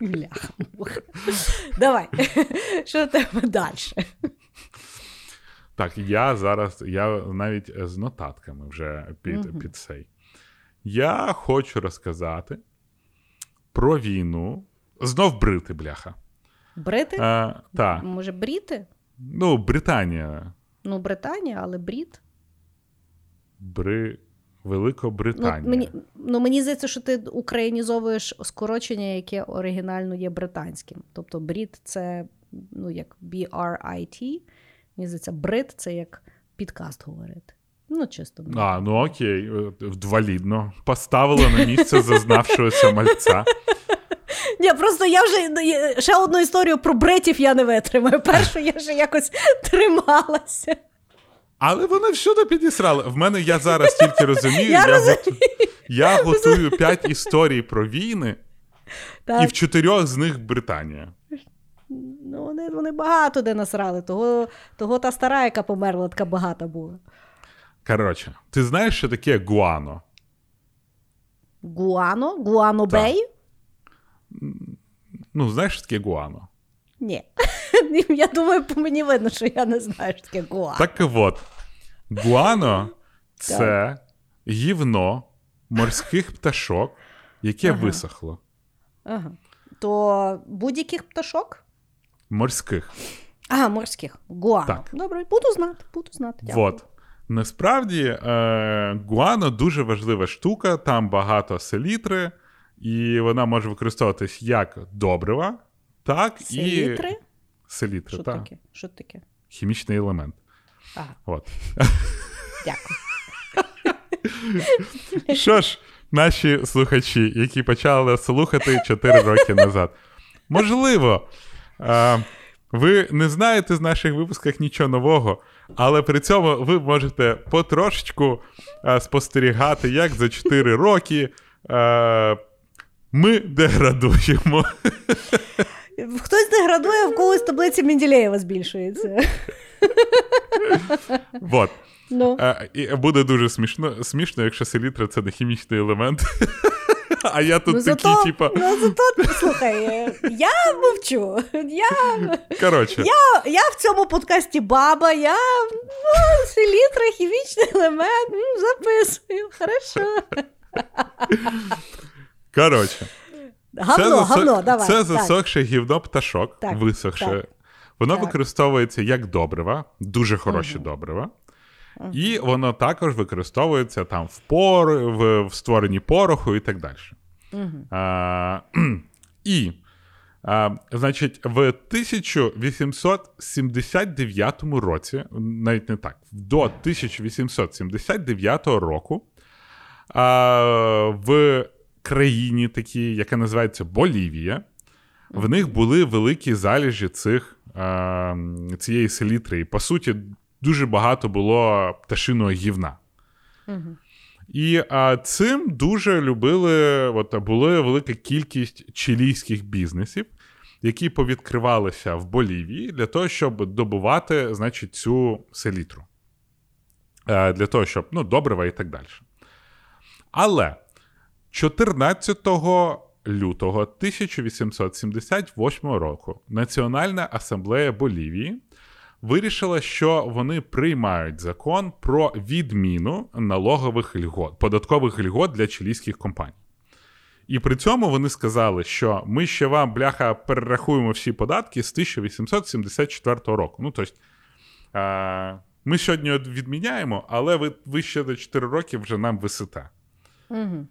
Бляха, муха. Давай. Що тебе далі? Так, я зараз, я навіть з нотатками вже під угу. під цей. Я хочу розказати про війну. Знов брити, бляха. Брити? А, та. Може, бріти? Ну, Британія. Ну, Британія, але бріт. Бри... Великобританія. Ну, мені ну, мені здається, що ти українізовуєш скорочення, яке оригінально є британським. Тобто бріт це ну, як B-R-I-T. Мені здається, брит це як підкаст говорити. Ну, чисто. А, ну окей, вдвалідно. Поставила на місце зазнавшогося мальця. Ні, просто я вже ще одну історію про бритів я не витримаю. Першу я вже якось трималася. Але вони всюди підісрали. В мене я зараз тільки розумію, я, я, розумію. Готу... я готую п'ять історій про війни, так. і в чотирьох з них Британія. Ну, вони вони багато де насрали. Того того та стара, яка померла, така багата була. Коротше, ти знаєш, що таке Гуано? Гуано? Гуано Бей? Ну, знаєш, що таке Гуано? Ні. Я думаю, по мені видно, що я не знаю, що таке Гуано. Так от, Гуано це гівно морських пташок, яке ага. висохло. Ага. То будь-яких пташок? Морських. А, морських. Гуано. Так. Добре, буду знати, буду знати. Дякую. Вот. Насправді, е, гуано дуже важлива штука, там багато селітри, і вона може використовуватись як добрива, так селітри? і. Селітра, Що та. таке? Що таке? Хімічний елемент. Ага, От. дякую. Що ж, наші слухачі, які почали слухати 4 роки назад. Можливо, а, ви не знаєте з наших випусках нічого нового, але при цьому ви можете потрошечку а, спостерігати, як за 4 роки а, ми деградуємо. Хтось деградує, в когось таблиці Менділеєва збільшується. От. Ну. А, і буде дуже смішно, смішно, якщо селітра це не хімічний елемент. А я тут Ну, такий, зато, типа, ну, зато, слухай, я мовчу. Я, коротше. я, я в цьому подкасті баба, я ну, селітра, хімічний елемент, м, записую, хорошо. Коротше. Говно, засох- говно, давай. Це так. гівно пташок, Так, висохше. так. Воно Так. використовується як добрива, дуже хороші добрива. І воно також використовується там в, пор, в, в створенні пороху і так далі. А, і, а, значить, в 1879 році, навіть не так, до 1879 року а, в країні такій, яка називається Болівія, в них були великі залежі цих, а, цієї селітри. І, по суті, дуже багато було пташиного гівна. І а, цим дуже любили, от, була велика кількість чилійських бізнесів, які повідкривалися в Болівії для того, щоб добувати значить, цю селітру. Е, для того, щоб ну, добрива і так далі. Але 14 лютого 1878 року Національна асамблея Болівії вирішила, що вони приймають закон про відміну налогових льгот, податкових льгот для чилійських компаній. І при цьому вони сказали, що ми ще вам, бляха, перерахуємо всі податки з 1874 року. Ну, тобто, е, ми сьогодні відміняємо, але ви, ви ще до 4 роки вже нам висите. Угу.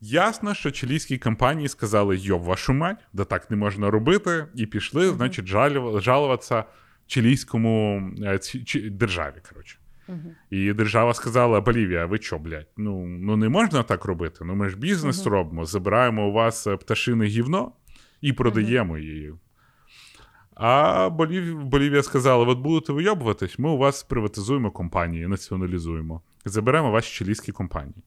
Ясно, що чилійські компанії сказали: йо, вашу мать, да так не можна робити, і пішли, Мгм. значить, жалю- жалуватися чилійському е, державі. Коротше. І держава сказала: Болівія, ви що, блядь? Ну, ну не можна так робити. Ну ми ж бізнес Мгм. робимо, забираємо у вас е, пташине гівно і продаємо її. А Болів... Болівія сказала: от будете вийобуватись, ми у вас приватизуємо компанії, націоналізуємо, заберемо ваші чилійські компанії.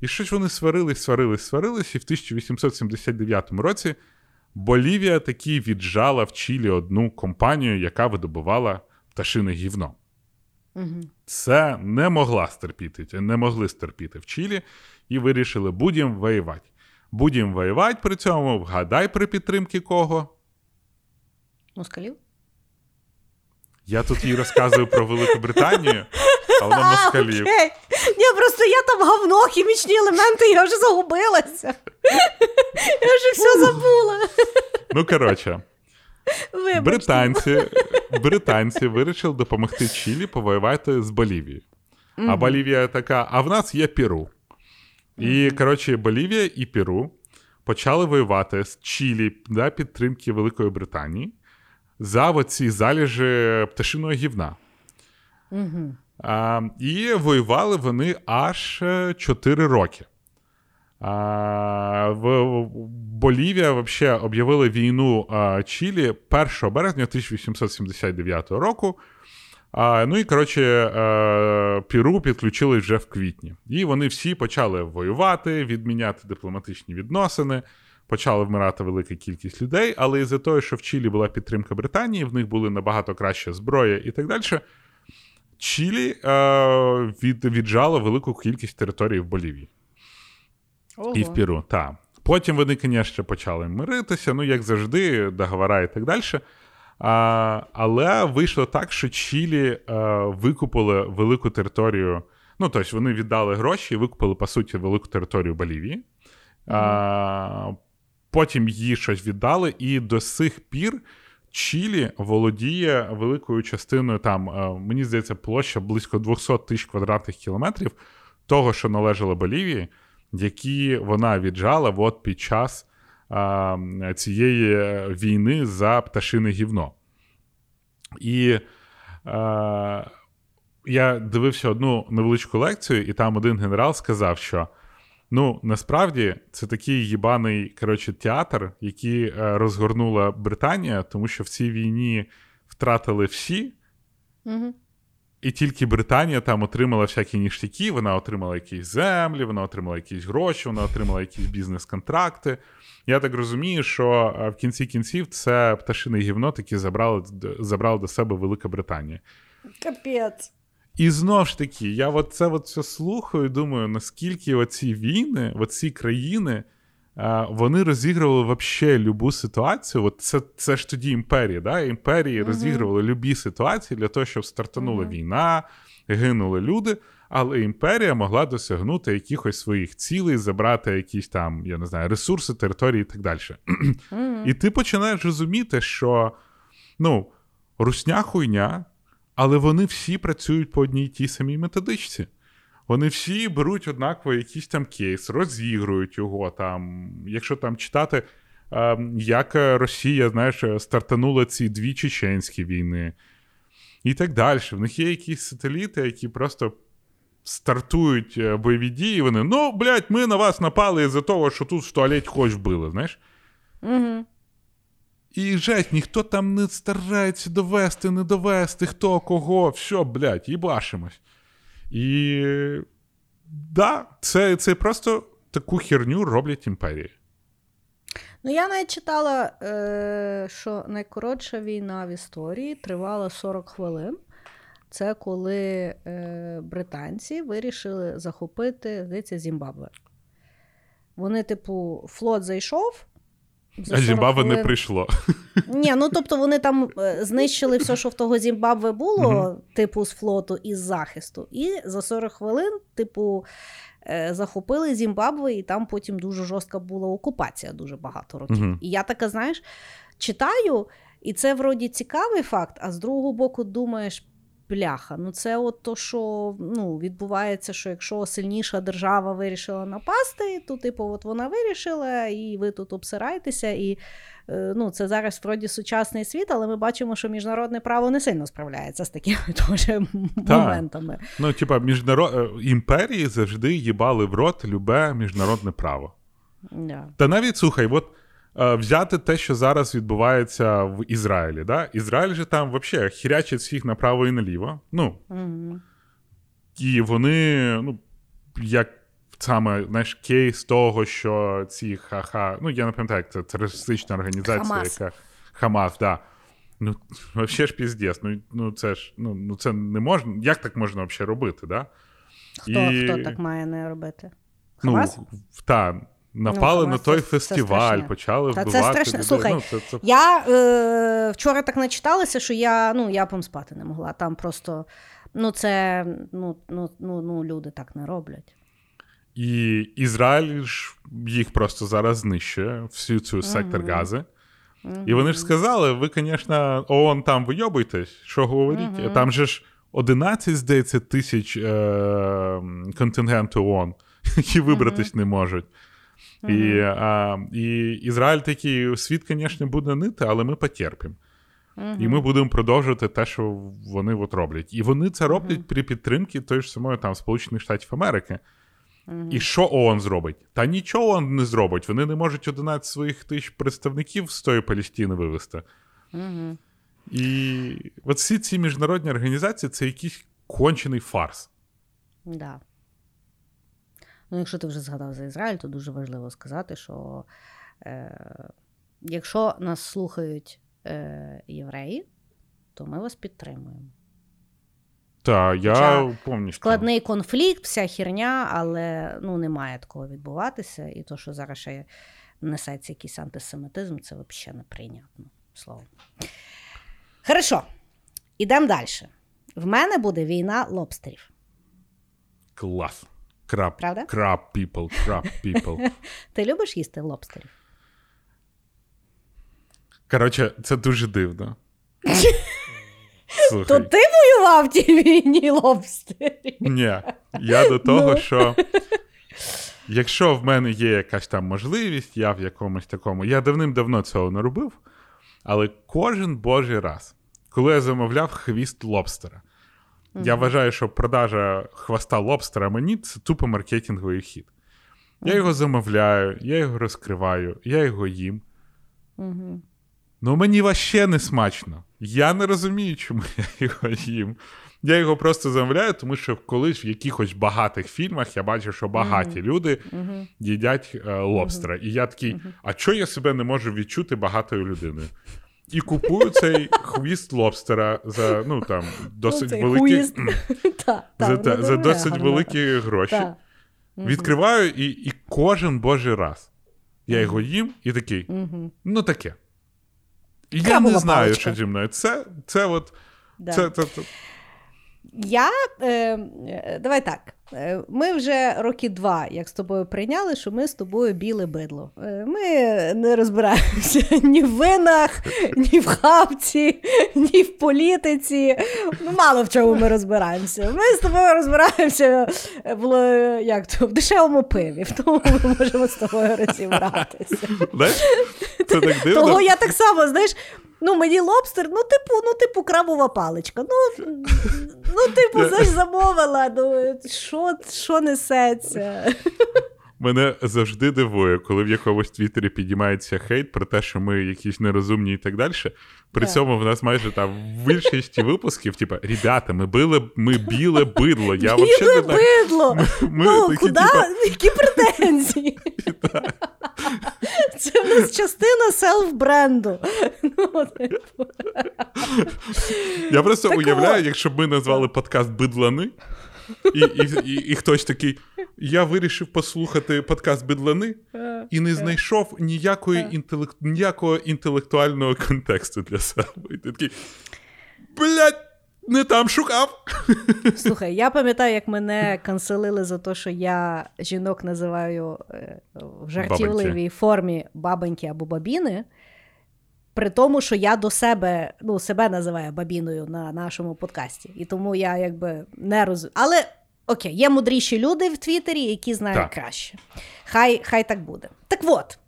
І щось вони сварились, сварились, сварились, і в 1879 році Болівія таки віджала в Чилі одну компанію, яка видобувала пташине гівно. Угу. Це не могла стерпіти, не могли стерпіти в Чилі, і вирішили, будемо воювати. Будемо воювати при цьому, вгадай при підтримки кого. Москалів? Я тут їй розказую про Велику Британію, а вона москалів. Ні, просто я там говно, хімічні елементи, я вже загубилася. Я вже все забула. Ну, коротше, Вибачте. британці, британці вирішили допомогти Чилі повоювати з Болівією. А Болівія така: а в нас є Перу. І, коротше, Болівія і Перу почали воювати з Чилі да, підтримки Великої Британії за оці залежі пташиного гівна. Угу. А, і воювали вони аж 4 роки. А, в, Болівія вообще об'явила війну а, Чилі 1 березня 1879 року. А, ну і коротше, е, Піру підключили вже в квітні. І вони всі почали воювати, відміняти дипломатичні відносини. Почала вмирати велика кількість людей, але із-за того, що в Чилі була підтримка Британії, в них були набагато краща зброя і так далі. Чилі е, від, віджало велику кількість територій в Болівії Ого. і в Піру. Та. Потім вони, звісно, почали миритися, ну, як завжди, договора і так далі. А, але вийшло так, що Чилі е, викупили велику територію. Ну, тобто вони віддали гроші і викупили, по суті, велику територію Болівії. А, потім їй щось віддали, і до сих пір Чилі володіє великою частиною там, е, мені здається, площа близько 200 тисяч квадратних кілометрів того, що належало Болівії, які вона віджала от під час а, цієї війни за пташине гівно. І е, я дивився одну невеличку лекцію, і там один генерал сказав, що ну насправді це такий їбаний коротше, театр, який е, розгорнула Британія, тому що в цій війні втратили всі. Угу. І тільки Британія там отримала всякі ніштяки, вона отримала якісь землі, вона отримала якісь гроші, вона отримала якісь бізнес-контракти. Я так розумію, що в кінці кінців це пташине гівно таки забрали, забрала до себе Велика Британія. Капець. І знову ж таки, я от це от все слухаю і думаю, наскільки оці війни, оці країни, вони розігрували вообще любу ситуацію. От Це це ж тоді імперії. Да? Імперії uh-huh. розігрували любі ситуації для того, щоб стартанула uh-huh. війна, гинули люди. Але імперія могла досягнути якихось своїх цілей, забрати якісь там, я не знаю, ресурси, території і так далі. Mm-hmm. І ти починаєш розуміти, що ну, русня хуйня, але вони всі працюють по одній тій самій методичці. Вони всі беруть однаково якийсь там кейс, розігрують його там. Якщо там читати, як Росія, знаєш, стартанула ці дві чеченські війни і так далі. В них є якісь сателіти, які просто стартують е, бойові дії, вони, ну, блядь, ми на вас напали із-за того, що тут в туалеті хоч вбили, знаєш? Угу. І жесть, ніхто там не старається довести, не довести, хто кого, все, блядь, їбашимось. І да, це це просто таку херню роблять імперії. Ну, я навіть читала, е, що найкоротша війна в історії тривала 40 хвилин. Це коли е, британці вирішили захопити, здається, Зімбабве. Вони, типу, флот зайшов. А Зімбабве не прийшло. Ні, ну тобто вони там е, знищили все, що в того Зімбабве було, mm типу, з флоту і з захисту. І за 40 хвилин, типу, е, захопили Зімбабве, і там потім дуже жорстка була окупація дуже багато років. mm І я така, знаєш, читаю, і це вроді цікавий факт, а з другого боку, думаєш бляха. Ну це от то, що ну, відбувається, що якщо сильніша держава вирішила напасти, то типу, от вона вирішила, і ви тут обсираєтеся. І е, ну, це зараз вроді сучасний світ, але ми бачимо, що міжнародне право не сильно справляється з такими тоже моментами. Ну, типа, міжнарод... Е, імперії завжди їбали в рот любе міжнародне право. Yeah. Та навіть слухай, от взяти те, що зараз відбувається в Ізраїлі. Да? Ізраїль же там взагалі хірячить всіх направо і наліво. Ну, mm-hmm. І вони, ну, як саме знаєш, кейс того, що ці ха-ха, ну я не пам'ятаю, як це терористична організація, Хамас. яка Хамас, да. Ну, взагалі ж піздець, ну, ну це ж ну, ну це не можна. Як так можна взагалі робити, да? Хто і... хто так має не робити? Ну, Хамас? Ну, та, Напали ну, на той це, фестиваль, це почали Та вбивати. Це страшно. Слухай, ну, це, це... я е, вчора так начиталася, що я ну, я б спати не могла. Там просто ну, це ну, ну, ну, ну, люди так не роблять. І Ізраїль ж їх просто зараз знищує, всю цю сектор гази. Uh-huh. І вони ж сказали: ви, звісно, ООН там вийобуйтесь, що говоріть? Uh-huh. Там же ж 11, здається, тисяч е- контингенту ООН, які вибратись не можуть. І а, і Ізраїль такий світ, звісно, буде нити, але ми потерпимо. Mm-hmm. І ми будемо продовжувати те, що вони от роблять. І вони це роблять mm-hmm. при підтримці той ж самої там Сполучених Штатів Америки. І що ООН зробить? Та нічого ООН не зробить. Вони не можуть 11 своїх тисяч представників з тої Палістини вивезти. І от всі ці міжнародні організації це якийсь кончений фарс. Да. Ну, якщо ти вже згадав за Ізраїль, то дуже важливо сказати, що е, якщо нас слухають е, євреї, то ми вас підтримуємо. Так, я повністю. Складний конфлікт, вся херня, але ну, не має такого відбуватися. І то, що зараз ще несеться якийсь антисемітизм, це взагалі неприйнятно. Слово. Хорошо, ідемо далі. В мене буде війна лобстерів. Клас. Краб, Правда? Crab people, crab people. Ти любиш їсти лобстерів? Коротше, це дуже дивно. Слухай. То ти воював в тій війні лобстерів? Ні. Я до того, ну. що якщо в мене є якась там можливість, я в якомусь такому. Я давним-давно цього не робив, але кожен божий раз, коли я замовляв хвіст лобстера. Mm-hmm. Я вважаю, що продажа хвоста лобстера мені це тупо маркетинговий хід. Я його замовляю, я його розкриваю, я його їм. Угу. Ну мені ваще не смачно. Я не розумію, чому я його їм. Я його просто замовляю, тому що колись в якихось багатих фільмах я бачив, що багаті uh-huh. люди uh-huh. їдять е, лобстера. Uh-huh. І я такий, а чого я себе не можу відчути багатою людиною? І купую цей хвіст лобстера за ну там досить ну, великі за, за досить великі гроші. Відкриваю і і кожен божий раз я його їм і такий, ну таке. І я не знаю, паличка. що зі мною. Це це от. Да. Це, це, це. Я е, давай так. Е, ми вже роки два, як з тобою прийняли, що ми з тобою біле бидло. Е, ми не розбираємося ні в винах, ні в хавці, ні в політиці. Ну, Мало в чому ми розбираємося. Ми з тобою розбираємося в як то, в дешевому пиві, в тому ми можемо з тобою розібратися. Це так дивно. Того я так само, знаєш. Ну, мені лобстер, ну, типу, ну, типу, крабова паличка. Ну, ну типу, знаєш, замовила. Ну, що, що несеться? Мене завжди дивує, коли в якомусь твіттері підіймається хейт про те, що ми якісь нерозумні і так далі. При yeah. цьому в нас майже там в більшості випусків, типа, ребята, ми били, ми біле бидло. Я біле не бидло! Ми, ми ну, такі, куди? Типа... Які претензії? Це в нас частина селф-бренду. Ну, типу. Я просто так уявляю, якщо б ми назвали подкаст Бидлани. І і, і, і хтось такий. Я вирішив послухати подкаст Бедлани і не знайшов ніякої інтелект, ніякого інтелектуального контексту для себе. І ти такий. Блять! Не там шукав. Слухай, я пам'ятаю, як мене канцелили за те, що я жінок називаю е, в жартівливій Бабоньки. формі бабоньки або бабіни. При тому, що я до себе ну, себе називаю бабіною на нашому подкасті. І тому я якби не розумію. Але окей, є мудріші люди в Твіттері, які знають так. краще. Хай хай так буде. Так от,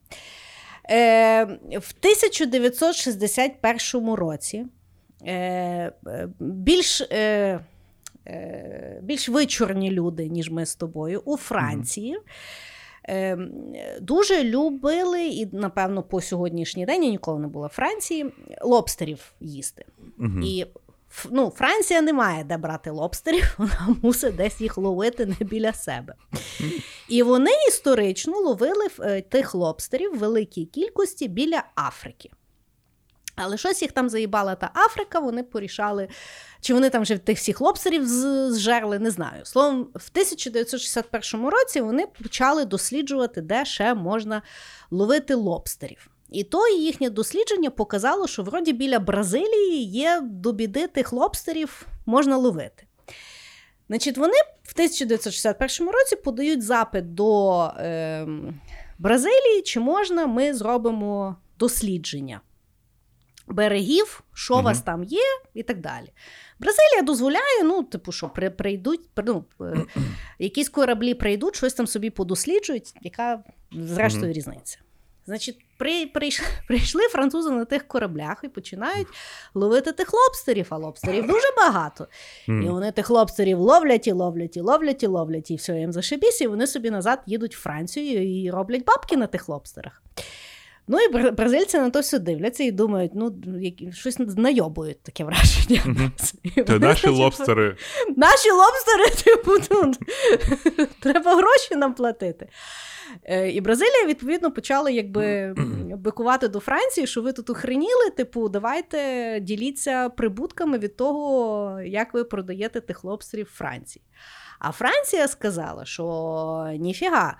е, в 1961 році е, більш е, е, більш вичорні люди, ніж ми з тобою, у Франції. Mm-hmm. Ем, дуже любили, і, напевно, по сьогоднішній день я ніколи не була в Франції, лобстерів їсти. Угу. І ну, Франція не має де брати лобстерів, вона мусить десь їх ловити не біля себе. І вони історично ловили е, тих лобстерів в великій кількості біля Африки. Але щось їх там заїбала та Африка, вони порішали, чи вони там вже тих всіх лобстерів зжерли, не знаю. Словом, в 1961 році вони почали досліджувати, де ще можна ловити лобстерів. І то їхнє дослідження показало, що вроді біля Бразилії є до біди тих лобстерів можна ловити. Значить, Вони в 1961 році подають запит до е, Бразилії, чи можна ми зробимо дослідження берегів, що у вас там є, і так далі. Бразилія дозволяє, ну, типу, що при, прийдуть, ну, е, якісь кораблі прийдуть, щось там собі подосліджують, яка зрештою mm-hmm. різниця. Значить, при, прийшли, прийшли французи на тих кораблях і починають ловити тих лобстерів, а лобстерів дуже багато. Mm. І вони тих лобстерів ловлять і ловлять, і ловлять, і ловлять, і все їм зашибісь, і вони собі назад їдуть в Францію і роблять бабки на тих лобстерах. Ну і бразильці на то все дивляться і думають, ну, щось знайобують таке враження. Mm-hmm. Це наші лобстери. Наші лобстери, типу, треба гроші нам платити. Е, і Бразилія, відповідно, почала якби бикувати до Франції, що ви тут охреніли, типу, давайте діліться прибутками від того, як ви продаєте тих лобстерів Франції. А Франція сказала, що ніфіга.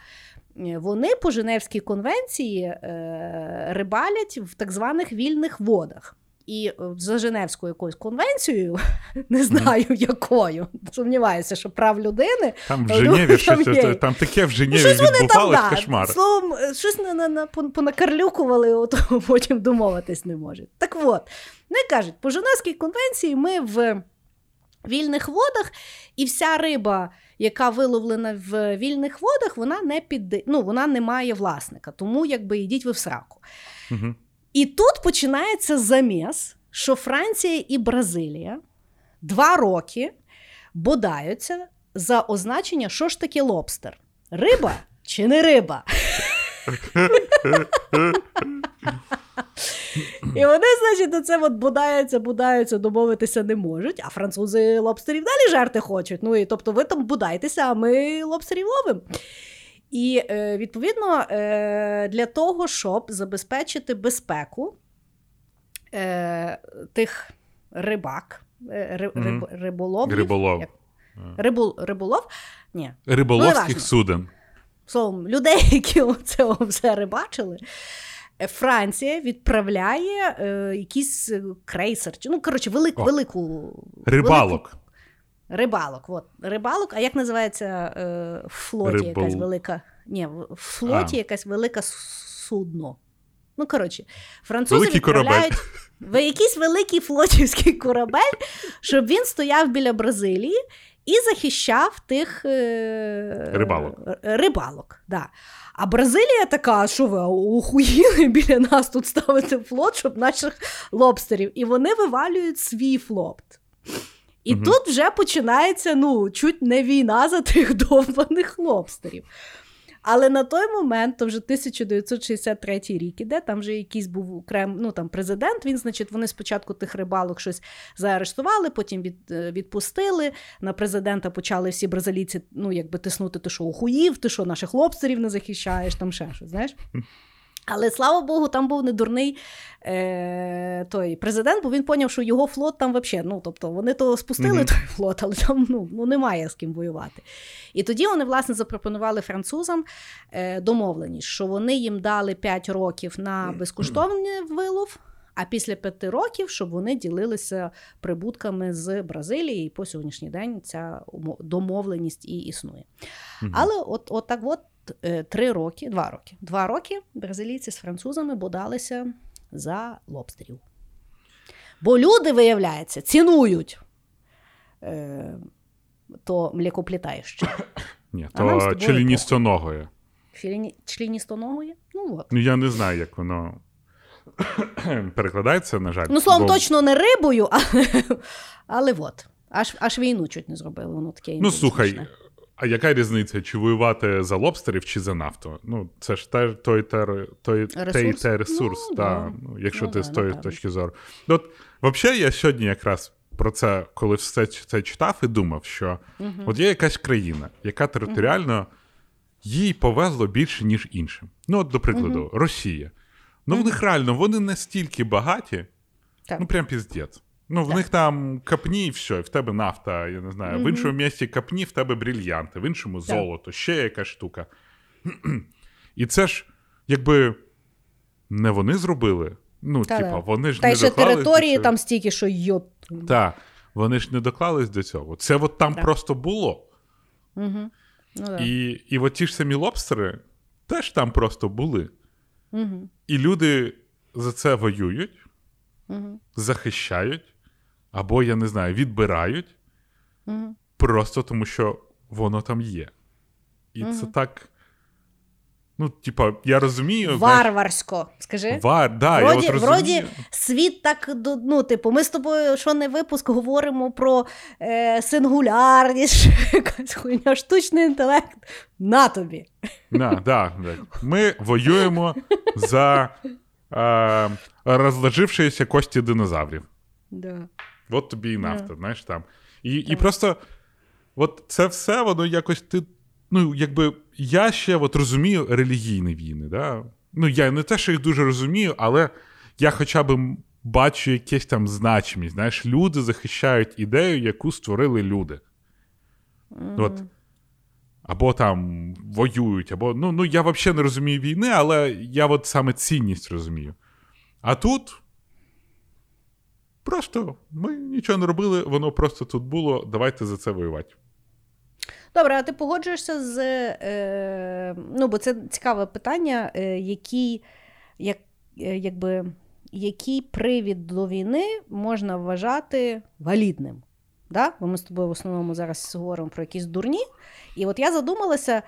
Вони по Женевській конвенції е, рибалять в так званих вільних водах. І е, за Женевською якоюсь конвенцією, не знаю якою, сумніваюся, що прав людини. Там в Женеві щось там, там таке в Женеві відбувалось там, кошмар. Словом, е, щось на, на, на, понакарлюкували, от потім домовитись не можуть. Так от, не кажуть, по Женевській конвенції ми в вільних водах, і вся риба яка виловлена в вільних водах, вона не під, ну, вона не має власника. Тому якби йдіть ви в сраку. Угу. І тут починається заміс що Франція і Бразилія два роки бодаються за означення, що ж таке лобстер? Риба чи не риба? І вони, значить, на це от будаються, будаються, домовитися не можуть, а французи лобстерів далі жерти хочуть. Ну і тобто ви там будайтеся, а ми лобстерів ловимо. І е, відповідно е, для того, щоб забезпечити безпеку е, тих рибак, риб, риболовів, Риболов. як- Рибол, риболов? Ні. Риболовських Ну, суден. Словом, людей, які це все рибачили. е, Франція відправляє е, якийсь е, крейсер, ну коротше, велик, О. велику велику- Рибалок. Рибалок, от рибалок. А як називається е, флоті Рибол- якась велика? Ні, в флоті А. якась велика судно. Ну, коротше, французи Великий корабель. відправляють в якийсь великий флотівський корабель, щоб він стояв біля Бразилії і захищав тих е, Рибалок. рибалок. Да. А Бразилія така, що ви охуїли біля нас тут ставити флот, щоб наших лобстерів. І вони вивалюють свій флот. І угу. тут вже починається ну, чуть не війна за тих довбаних лобстерів. Але на той момент, то вже 1963 рік іде, там вже якийсь був окрем, ну там президент. Він, значить, вони спочатку тих рибалок щось заарештували, потім від, е, відпустили. На президента почали всі бразилійці ну, якби тиснути, ти що охуїв, ти що наших лобстерів не захищаєш, там ще щось, знаєш. Але слава Богу, там був не дурний е, той президент, бо він поняв, що його флот там взагалі, ну тобто вони то спустили Мгм. той флот, але там ну, ну, немає з ким воювати. І тоді вони, власне, запропонували французам е, домовленість, що вони їм дали 5 років на безкоштовний вилов. А після п'яти років, щоб вони ділилися прибутками з Бразилії, і по сьогоднішній день ця домовленість і існує. Мгм. Але от, от так от три роки, два роки. Два роки бразилійці з французами бодалися за лобстерів. Бо люди, виявляється, цінують е, то млекоплітаєще. Ні, то тобою членістоногою. Чліністоногої? Ну от. Ну я не знаю, як воно перекладається, на жаль. Ну, словом, бо- точно не рибою, але, але от. Аж, аж війну чуть не зробили, воно таке. Ну слухай. А яка різниця, чи воювати за лобстерів, чи за нафту? Ну, це ж те, той, те, той, і Ресурс? те ресурс, Ну, та, да. ну, якщо Ну, ти да, з тої точки зору. Ну, От, взагалі, я сьогодні якраз про це, коли все це читав і думав, що от є якась країна, яка територіально їй повезло більше, ніж іншим. Ну, от, до прикладу, Росія. Ну, в них реально вони настільки багаті, Так. ну прям піздець. Ну, в них там капні і все, і в тебе нафта, я не знаю. В іншому місці капні, в тебе брильянти, в іншому золото, ще якась штука. І це ж, якби не вони зробили. Ну, Та-да. типа, вони ж Та не ще доклались до території цього. там стільки, що йоп. Так, вони ж не доклались до цього. Це от там Так. просто було. Угу. Ну, да. І, і от ті ж самі лобстери теж там просто були. Угу. І люди за це воюють, Угу. захищають, або, я не знаю, відбирають, Угу. просто тому що воно там є. І це так. Ну, типа, я розумію. Варварсько, скажи. Вар, да, я Вроді, от розумію. вроді світ так ну, типу, ми з тобою, що не випуск, говоримо про е, сингулярність, якась хуйня, штучний інтелект. На тобі. Да, да, да. Ми воюємо за е, розложившиеся кості динозаврів. Да. От тобі і нафта, знаєш там. І, і просто от це все, воно якось ти. Ну, якби я ще от розумію релігійні війни, да? Ну, я не те, що їх дуже розумію, але я хоча б бачу якесь там значимість. Знаєш, люди захищають ідею, яку створили люди. От. Або там воюють, або. Ну, ну я взагалі не розумію війни, але я от саме цінність розумію. А тут. Просто ми нічого не робили, воно просто тут було. Давайте за це воювати. Добре, а ти погоджуєшся з. Е, ну, бо це цікаве питання, е, який, як, е, якби, який привід до війни можна вважати валідним. Да? Бо ми з тобою в основному зараз говоримо про якісь дурні. І от я задумалася.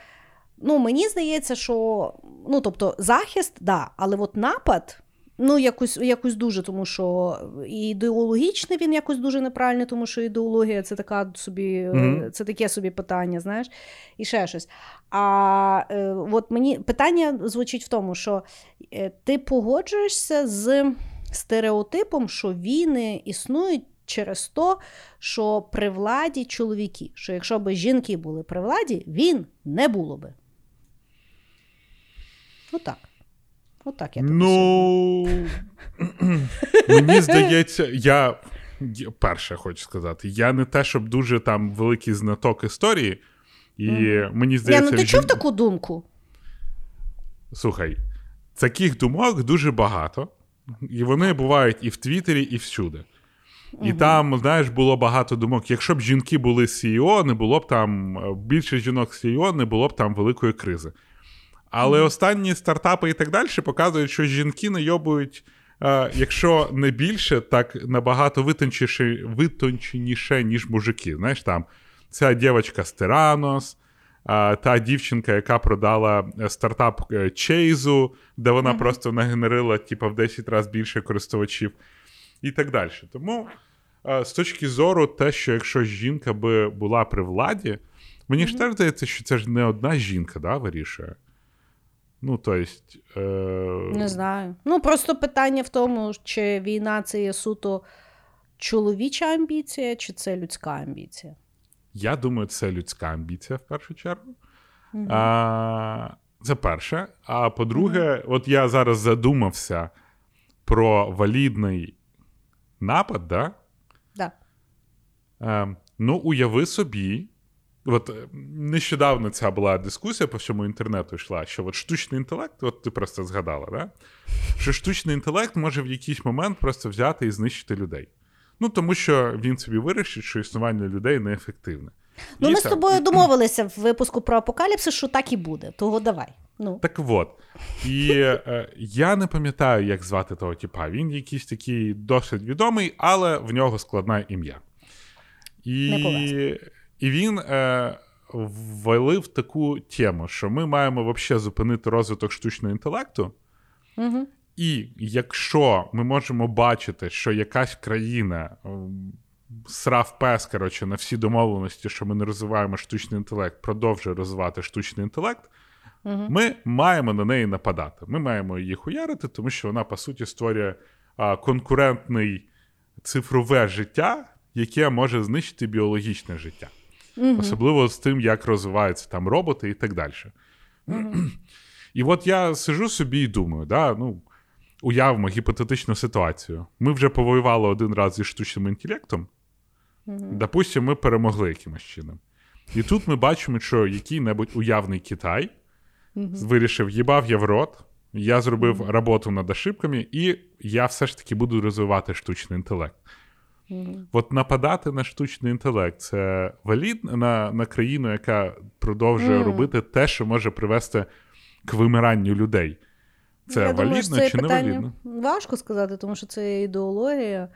Ну, мені здається, що ну, тобто, захист, да, але от напад Ну, якось якось дуже, тому що і ідеологічний він якось дуже неправильний, тому що ідеологія це така собі, mm-hmm. це таке собі питання, знаєш, і ще щось. А е, от мені питання звучить в тому, що е, ти погоджуєшся з стереотипом, що війни існують через те, що при владі чоловіки, що якщо б жінки були при владі, він не було би. Отак. Отак я Ну мені здається, я перше хочу сказати, я не те, щоб дуже там великий знаток історії, і mm. мені здається. Я, ну ти чув таку думку? Слухай, таких думок дуже багато, і вони бувають і в Твіттері, і всюди. І угу. там, знаєш, було багато думок. Якщо б жінки були CEO, не було б там більше жінок CEO, не було б там великої кризи. Але останні стартапи і так далі показують, що жінки найобують, е, якщо не більше, так набагато витонченіше, ніж мужики. Знаєш, там ця дівчинка з Тиранос, е, та дівчинка, яка продала е, стартап Чейзу, де вона угу. просто нагенерила типу, в 10 разів більше користувачів і так далі. Тому з точки зору, те, що якщо жінка би була при владі, мені mm-hmm. ж теж здається, що це ж не одна жінка да, вирішує. Ну, то есть, е... Не знаю. Ну, просто питання в тому, чи війна це є суто чоловіча амбіція, чи це людська амбіція? Я думаю, це людська амбіція в першу чергу. Mm-hmm. А, Це перше. А по-друге, mm-hmm. от я зараз задумався про валідний напад, да? Да. Е, Ну, уяви собі. От е, нещодавно ця була дискусія по всьому інтернету йшла, що от штучний інтелект, от ти просто згадала, да? що штучний інтелект може в якийсь момент просто взяти і знищити людей. Ну тому що він собі вирішить, що існування людей неефективне. Ну, і ми це... з тобою домовилися в випуску про апокаліпсис, що так і буде. Того давай. Ну. Так от. І е, я не пам'ятаю, як звати того типа. Він якийсь такий досить відомий, але в нього складне ім'я. І і він е, ввалив таку тему, що ми маємо взагалі зупинити розвиток штучного інтелекту. Угу. І якщо ми можемо бачити, що якась країна срав пес, коротше, на всі домовленості, що ми не розвиваємо штучний інтелект, продовжує розвивати штучний інтелект, угу. ми маємо на неї нападати. Ми маємо її хуярити, тому що вона, по суті, створює а, конкурентний цифрове життя, яке може знищити біологічне життя. Угу. Особливо з тим, як розвиваються там роботи і так далі. Угу. І от я сижу собі і думаю, да, ну, уявимо гіпотетичну ситуацію. Ми вже повоювали один раз зі штучним інтелектом, Угу. Допустимо, ми перемогли якимось чином. І тут ми бачимо, що який-небудь уявний Китай вирішив, їбав я в рот, я зробив роботу над ошибками, і я все ж таки буду розвивати штучний інтелект. От нападати на штучний інтелект це валід на на країну, яка продовжує робити те, що може привести к вимиранню людей. Це я валідно думаю, чи не валідно? Важко сказати, тому що це ідеологія.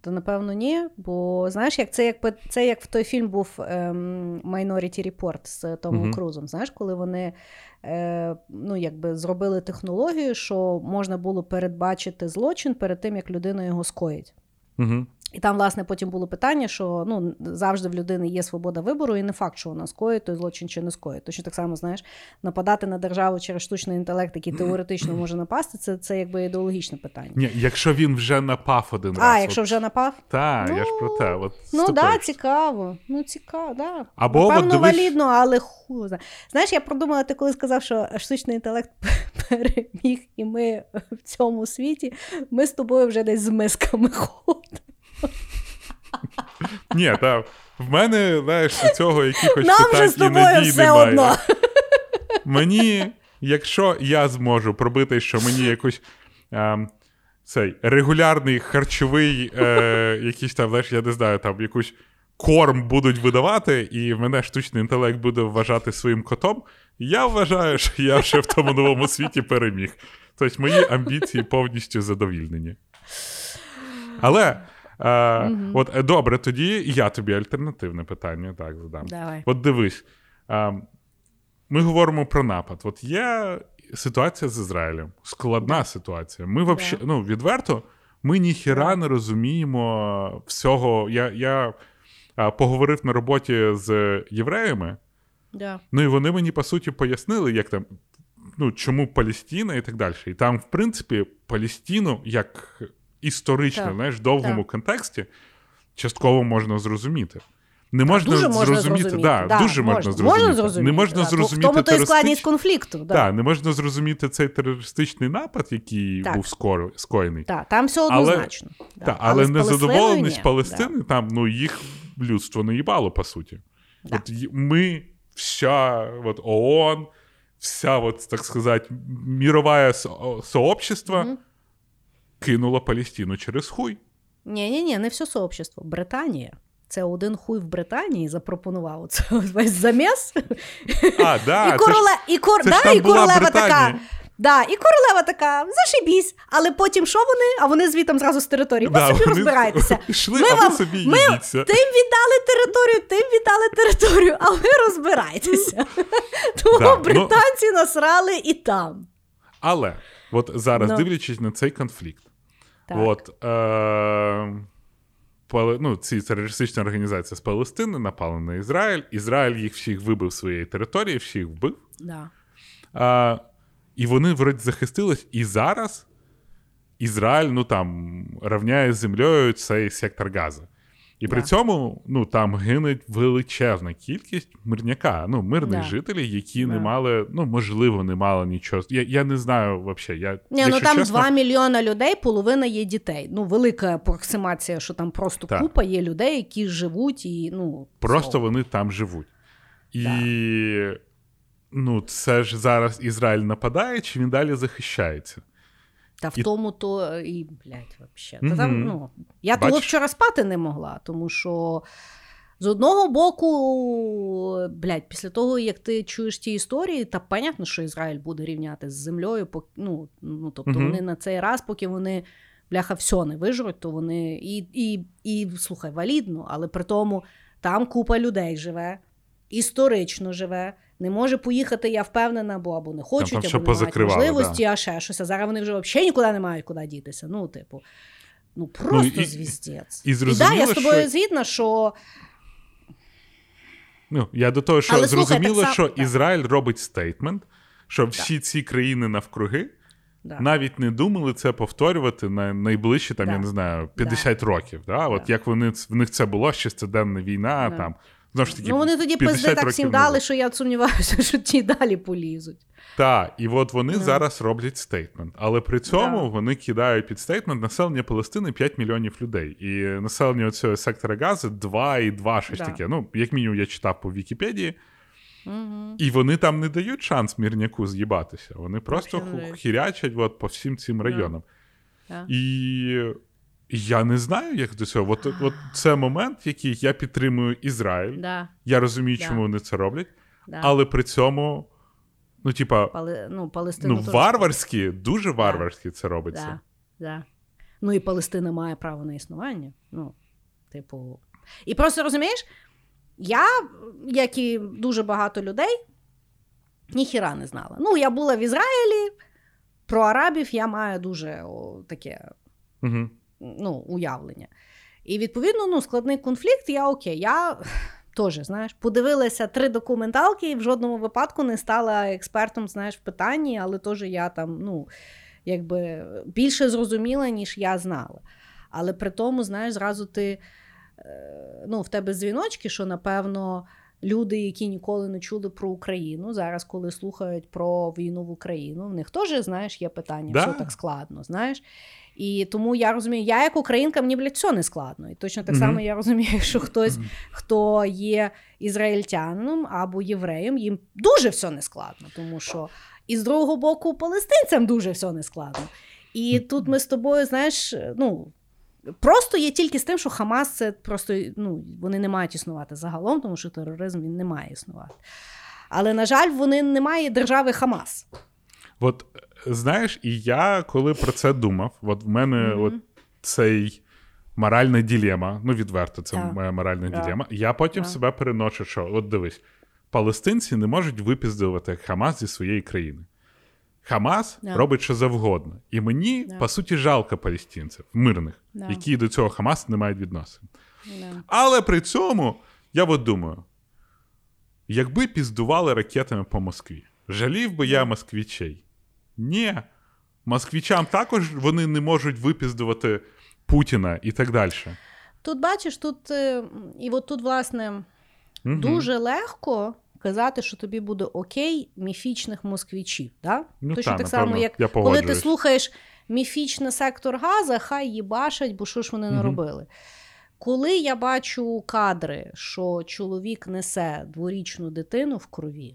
То напевно ні. Бо знаєш, як це як це як в той фільм був ем, Minority Report з Томом uh-huh. Крузом. Знаєш, коли вони е, ну, якби зробили технологію, що можна було передбачити злочин перед тим, як людина його скоїть. Uh-huh. І там, власне, потім було питання, що ну завжди в людини є свобода вибору, і не факт, що вона скоїть той злочин чи не скоїть. Точно так само, знаєш, нападати на державу через штучний інтелект, який теоретично може напасти, це це якби ідеологічне питання. Ні, Якщо він вже напав один раз. А, якщо вже напав? Так, ну, я ж про те. От Ну так, да, цікаво. Ну, цікаво, да. Або Напевно, дивиш... валідно, але ху. Знаєш, я продумала, ти коли сказав, що штучний інтелект переміг, і ми в цьому світі, ми з тобою вже десь з мисками ходимо. Ні, так. В мене, знаєш, у цього якихось Нам питань з тобою і надій все немає. Одно. Мені, якщо я зможу пробити, що мені якось е, цей регулярний харчовий, е, якийсь там, знаєш, я не знаю, там якусь корм будуть видавати, і мене штучний інтелект буде вважати своїм котом, я вважаю, що я вже в тому новому світі переміг. Тобто мої амбіції повністю задовільнені. Але Е, угу. От е, добре, тоді я тобі альтернативне питання так задам. Давай. От дивись, е, ми говоримо про напад. От є ситуація з Ізраїлем. Складна ситуація. Ми вообще, ну, відверто, ми ніхіра не розуміємо всього. Я, я а, поговорив на роботі з євреями, Да. ну і вони мені по суті пояснили, як там. Ну, чому Палестина і так далі. І там, в принципі, Палестину як історично, Так, знаєш, в довгому так. контексті частково можна зрозуміти. Не можна дуже можна зрозуміти, зрозуміти. Да, Да, дуже можна, зрозуміти. Можна зрозуміти. Не можна да. зрозуміти В тому то і складність конфлікту. Да. Так, не можна зрозуміти цей терористичний напад, який Так. був скоро, скоєний. Так, там все Але- однозначно. Да. Та, але з незадоволеність. Палестини, там, ну, їх людство не їбало, по суті. Да. От ми, вся от, ООН, вся, от, так сказати, мірове со- сообщество Мгм. Кинуло Палестину через хуй. Ні, ні, ні, не все сообщество. Британія. Це один хуй в Британії запропонував це весь заміс. А, да, і ж- і, кор... да, і королева така. Да, і королева така, зашибісь. Але потім що вони? А вони звітом зразу з території. Ви да, собі вони розбирайтеся. Пішли, Ми а вам- собі ми- їдіться. Тим віддали територію, тим віддали територію, а ви розбирайтеся. Тому Да, ну- британці насрали і там. Але от зараз, Ну. дивлячись на цей конфлікт, Так. От, е, ну, ці терористичні організації з Палестини напали на Ізраїль. Ізраїль їх всіх вибив з своєї території, всіх вбив. Да. А, і вони вроді захистились. І зараз Ізраїль ну, там, рівняє з землею цей сектор Гази. І при Да. цьому ну, там гине величезна кількість мирняка, ну, мирних Да. жителів, які не мали, ну, можливо, не мали нічого. Я, я не знаю взагалі. Я, Ні, ну там чесно, 2 мільйона людей, половина є дітей. Ну, велика апроксимація, що там просто Так. купа є людей, які живуть і ну Просто so. вони там живуть. І ну, це ж зараз Ізраїль нападає, чи він далі захищається? Та в і- тому то і блядь, вообще. Та там, ну, я того вчора спати не могла, тому що. З одного боку, блядь, після того, як ти чуєш ті історії, та понятно, що Ізраїль буде рівняти з землею. Ну, ну тобто Мгм. вони на цей раз, поки вони бляха все не вижруть, то вони і, і, і слухай, валідно, але при тому там купа людей живе, історично живе. Не може поїхати, я впевнена, бо або не хочуть, там або що не мають можливості, а ще щось. А зараз вони вже взагалі нікуди не мають куди дітися. Ну, типу, ну просто і- звіздець. і да, зрозуміло, я з тобою що- згідна, що Ну, я до того, що Але зрозуміло, само- що так. Ізраїль робить стейтмент, що всі ці країни навкруги да. навіть не думали це повторювати на найближчі, там, Да. я не знаю, 50 років. Да? От Да. як вони в них це було, шестиденна війна, Да. там. Знову ж таки, ну вони тоді 50 пизди так всім дали, що я сумніваюся, що ті далі полізуть. Так, і от вони Ну. зараз роблять statement. Але при цьому Да. вони кидають під statement населення Палестини 5 мільйонів людей. І населення цього сектора Гази 2,2 щось таке. Ну, як мінімум, я читав по Вікіпедії. Угу. І вони там не дають шанс мірняку з'їбатися. Вони просто Вообще хірячать от, по всім цим районам. І я не знаю, як до цього. От, от це момент, який я підтримую Ізраїль. Да, Я розумію, Да. чому вони це роблять, да. але при цьому, ну, типа, Пали... ну, Палестину ну, варварськи, дуже варварськи це робиться. Да, да. Ну і Палестина має право на існування. Ну, типу. І просто розумієш, я, як і дуже багато людей, ніхіра не знала. Ну, я була в Ізраїлі, про арабів я маю дуже о, таке Угу. Ну, уявлення. І відповідно, ну, складний конфлікт, я окей. Я теж, знаєш, подивилася три документалки і в жодному випадку не стала експертом, знаєш, в питанні, але теж я там, ну, якби більше зрозуміла, ніж я знала. Але при тому, знаєш, зразу ти е, ну, в тебе дзвіночки, що напевно. Люди, які ніколи не чули про Україну, зараз, коли слухають про війну в Україну, в них теж, знаєш, є питання, Да. все так складно, знаєш. І тому я розумію, я як українка, мені, блядь, все не складно. І точно так Мгм. само я розумію, що хтось, хто є ізраїльтянином або євреєм, їм дуже все не складно, тому що і з другого боку, палестинцям дуже все не складно. І тут ми з тобою, знаєш, ну. Просто є тільки з тим, що Хамас це просто ну, вони не мають існувати загалом, тому що тероризм він не має існувати. Але, на жаль, вони не мають держави Хамас. От знаєш, і я коли про це думав, от в мене Мгм. от цей моральна ділема, ну відверто, це Так. моя моральна Так. ділема. Я потім Так. себе переношу, що от дивись, палестинці не можуть випіздувати Хамас зі своєї країни. Хамас робить що завгодно. І мені, по суті, жалко палестинців, мирних, які до цього Хамас не мають відносин. Але при цьому я от думаю: якби піздували ракетами по Москві, жалів би я москвічей? Ні. Москвічам також вони не можуть випіздувати Путіна і так далі. Тут бачиш, тут е, і от тут, власне, Мгм. дуже легко казати, що тобі буде окей міфічних москвічів. Да? Ну, Точно та, так само, як я коли ти слухаєш міфічний сектор газа, хай їбашать, бо що ж вони Мгм. не робили. Коли я бачу кадри, що чоловік несе дворічну дитину в крові,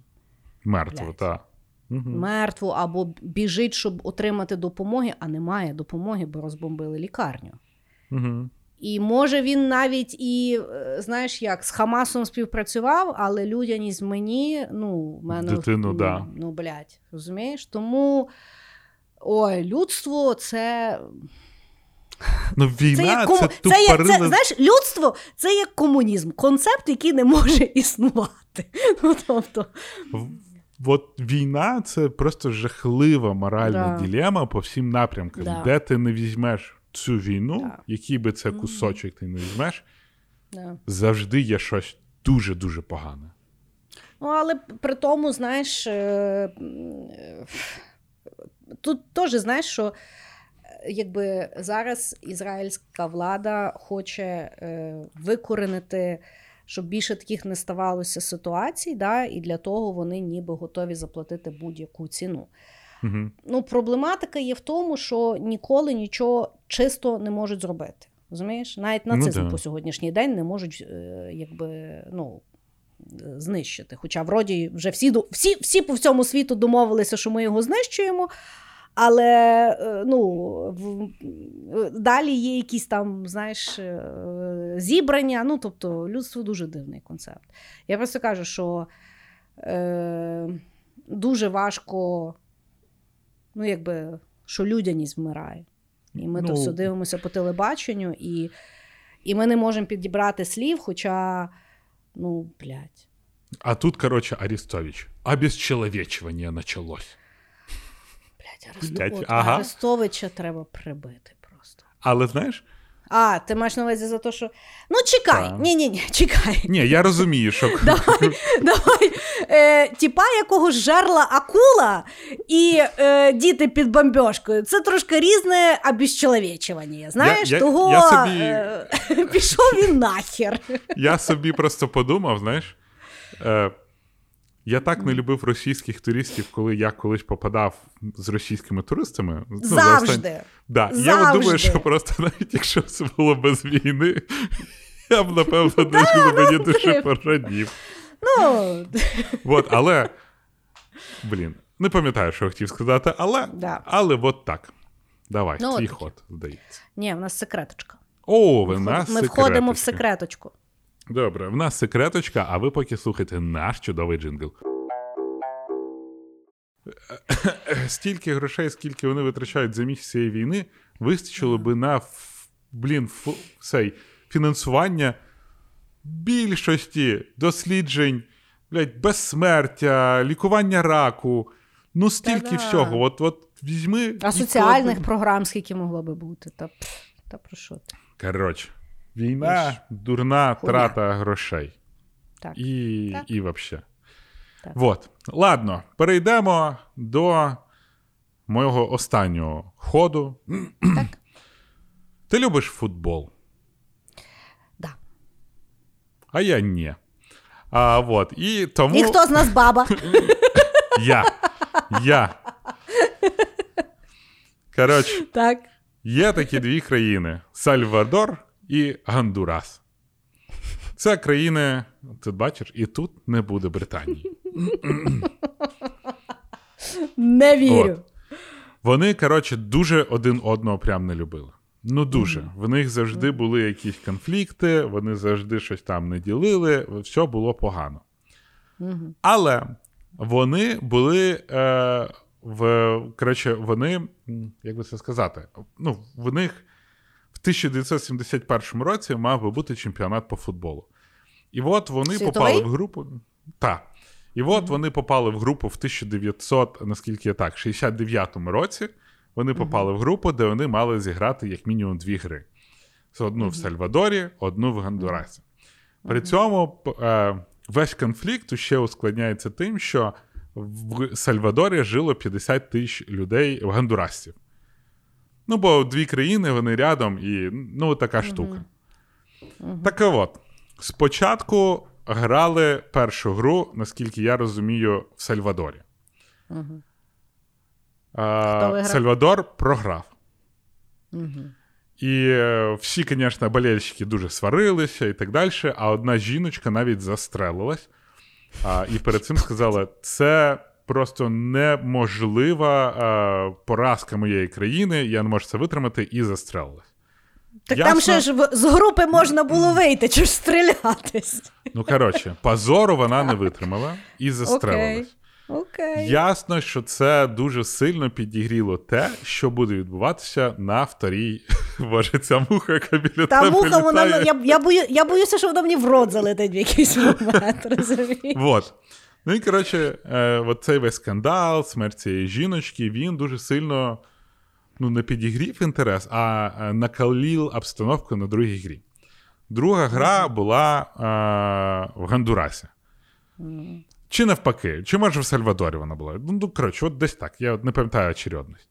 Мертво, так. Угу. мертву або біжить, щоб отримати допомоги, а немає допомоги, бо розбомбили лікарню. Угу. І може він навіть і, е, знаєш, як з Хамасом співпрацював, але людяність мені, ну, в мене Дитину, ну, да. ну, блядь, розумієш? Тому ой, людство це. Ну, війна Це це, як, кому... тупо це, є, це, знаєш, людство це як комунізм, концепт, який не може існувати. Ну, тобто, От війна це просто жахлива моральна Да. ділема по всім напрямкам. Да. Де ти не візьмеш цю війну, Да. який би це кусочок ти не візьмеш, да. завжди є щось дуже-дуже погане. Ну, але при тому, знаєш, е, тут теж знаєш, що е, якби зараз ізраїльська влада хоче е, викоренити, щоб більше таких не ставалося ситуацій, да, і для того вони ніби готові заплатити будь-яку ціну. Угу. Ну, проблематика є в тому, що ніколи нічого чисто не можуть зробити. Розумієш? Навіть Ну, нацизм да. по сьогоднішній день не можуть е, якби, ну, знищити. Хоча вроді вже всі, всі, всі по всьому світу домовилися, що ми його знищуємо. Але е, ну, в, далі є якісь там, знаєш, е, зібрання. Ну, тобто, людство дуже дивний концепт. Я просто кажу, що е, дуже важко, ну, якби, що людяність вмирає. І ми то Ну. все дивимося по телебаченню, і, і ми не можемо підібрати слів, хоча, ну, блядь. А тут, коротше, Арестович. Обезчеловечування началось. От, ага. Арестовича треба прибити просто. Але знаєш, А, ти маєш на увазі за те, що. Ну, чекай, ні, ні, ні, чекай. ні, я розумію, що Давай, давай. Е, тіпа якогось жерла акула і е, діти під бомбьошкою. Це трошки різне обіщеловечування. Знаєш, Я- я- того я собі- е, пішов він нахер. я собі просто подумав, знаєш. Е, я так не любив російських туристів, коли я колись попадав з російськими туристами. Ну, Завжди. Да. і Я от думаю, що просто навіть якщо це було без війни, я б, напевно, десь мені дуже порадів. Ну, От, але, блін, не пам'ятаю, що я хотів сказати, але, Да. але от так. Давай, Ну, твій ход, здається. ні, в нас секреточка. О, в нас Ми входимо в секреточку. Добре, в нас секреточка, а ви поки слухайте наш чудовий джингл. Стільки грошей, скільки вони витрачають за місяць цієї війни, вистачило би на ф- блін, фу, цей, фінансування більшості досліджень, блядь, безсмертя, лікування раку. Ну, стільки Та-да. всього. От, от візьми. А соціальних програм скільки могло би бути? Та, пф, та про що ти? Коротше, війна, дурна Хуйня. трата грошей. Так. І, Так. і вообще. Так. Вот. Ладно, перейдемо до мого останнього ходу. Так. Ти любиш футбол? Да. А я ні. А, вот. І тому І хто з нас баба? я. Я. Коротше, так. Є такі дві країни: Сальвадор і Гондурас. Це країни, ти бачиш, і тут не буде Британії. Не вірю. От. Вони, коротше, дуже один одного прям не любили. Ну, дуже. В них завжди були якісь конфлікти, вони завжди щось там не ділили, все було погано. Але вони були. Е, в, коротше, вони, як би це сказати, ну, в них в 1971 році мав би бути чемпіонат по футболу. І от вони Світовий? попали в групу. Так. І от вони попали в групу в 1900, наскільки я так, 69-му році. Вони попали в групу, де вони мали зіграти як мінімум дві гри: Це одну в Сальвадорі, одну в Гондурасі. При цьому е, весь конфлікт ще ускладняється тим, що в Сальвадорі жило 50 тисяч людей в Гондурасців. Ну, бо дві країни, вони рядом, і ну, така штука. Так от, спочатку грали першу гру, наскільки я розумію, в Сальвадорі. А, Хто виграв? Сальвадор програв. І е, всі, звісно, болельщики дуже сварилися і так далі. А одна жіночка навіть застрелилась. А, і перед цим сказала: це просто неможлива е, поразка моєї країни, я не можу це витримати, і застрелилась. Так Ясно. там ще ж з групи можна було вийти, чи ж стрілятись. Ну, коротше, позору вона не витримала і застрелилась. Окей. Ясно, що це дуже сильно підігріло те, що буде відбуватися на вторій. Боже, ця муха, яка біля Та тебе муха, вона я, я, бою, я боюся, що вона мені в рот залетить в якийсь момент. Розумієш? Вот. Ну і коротше, е, от цей весь скандал, смерть цієї жіночки, він дуже сильно ну, не підігрів інтерес, а е, накалів обстановку на другій грі. Друга гра була е, в Гондурасі. Чи навпаки, чи може в Сальвадорі вона була? Ну, ну, коротше, от десь так. Я не пам'ятаю очередність.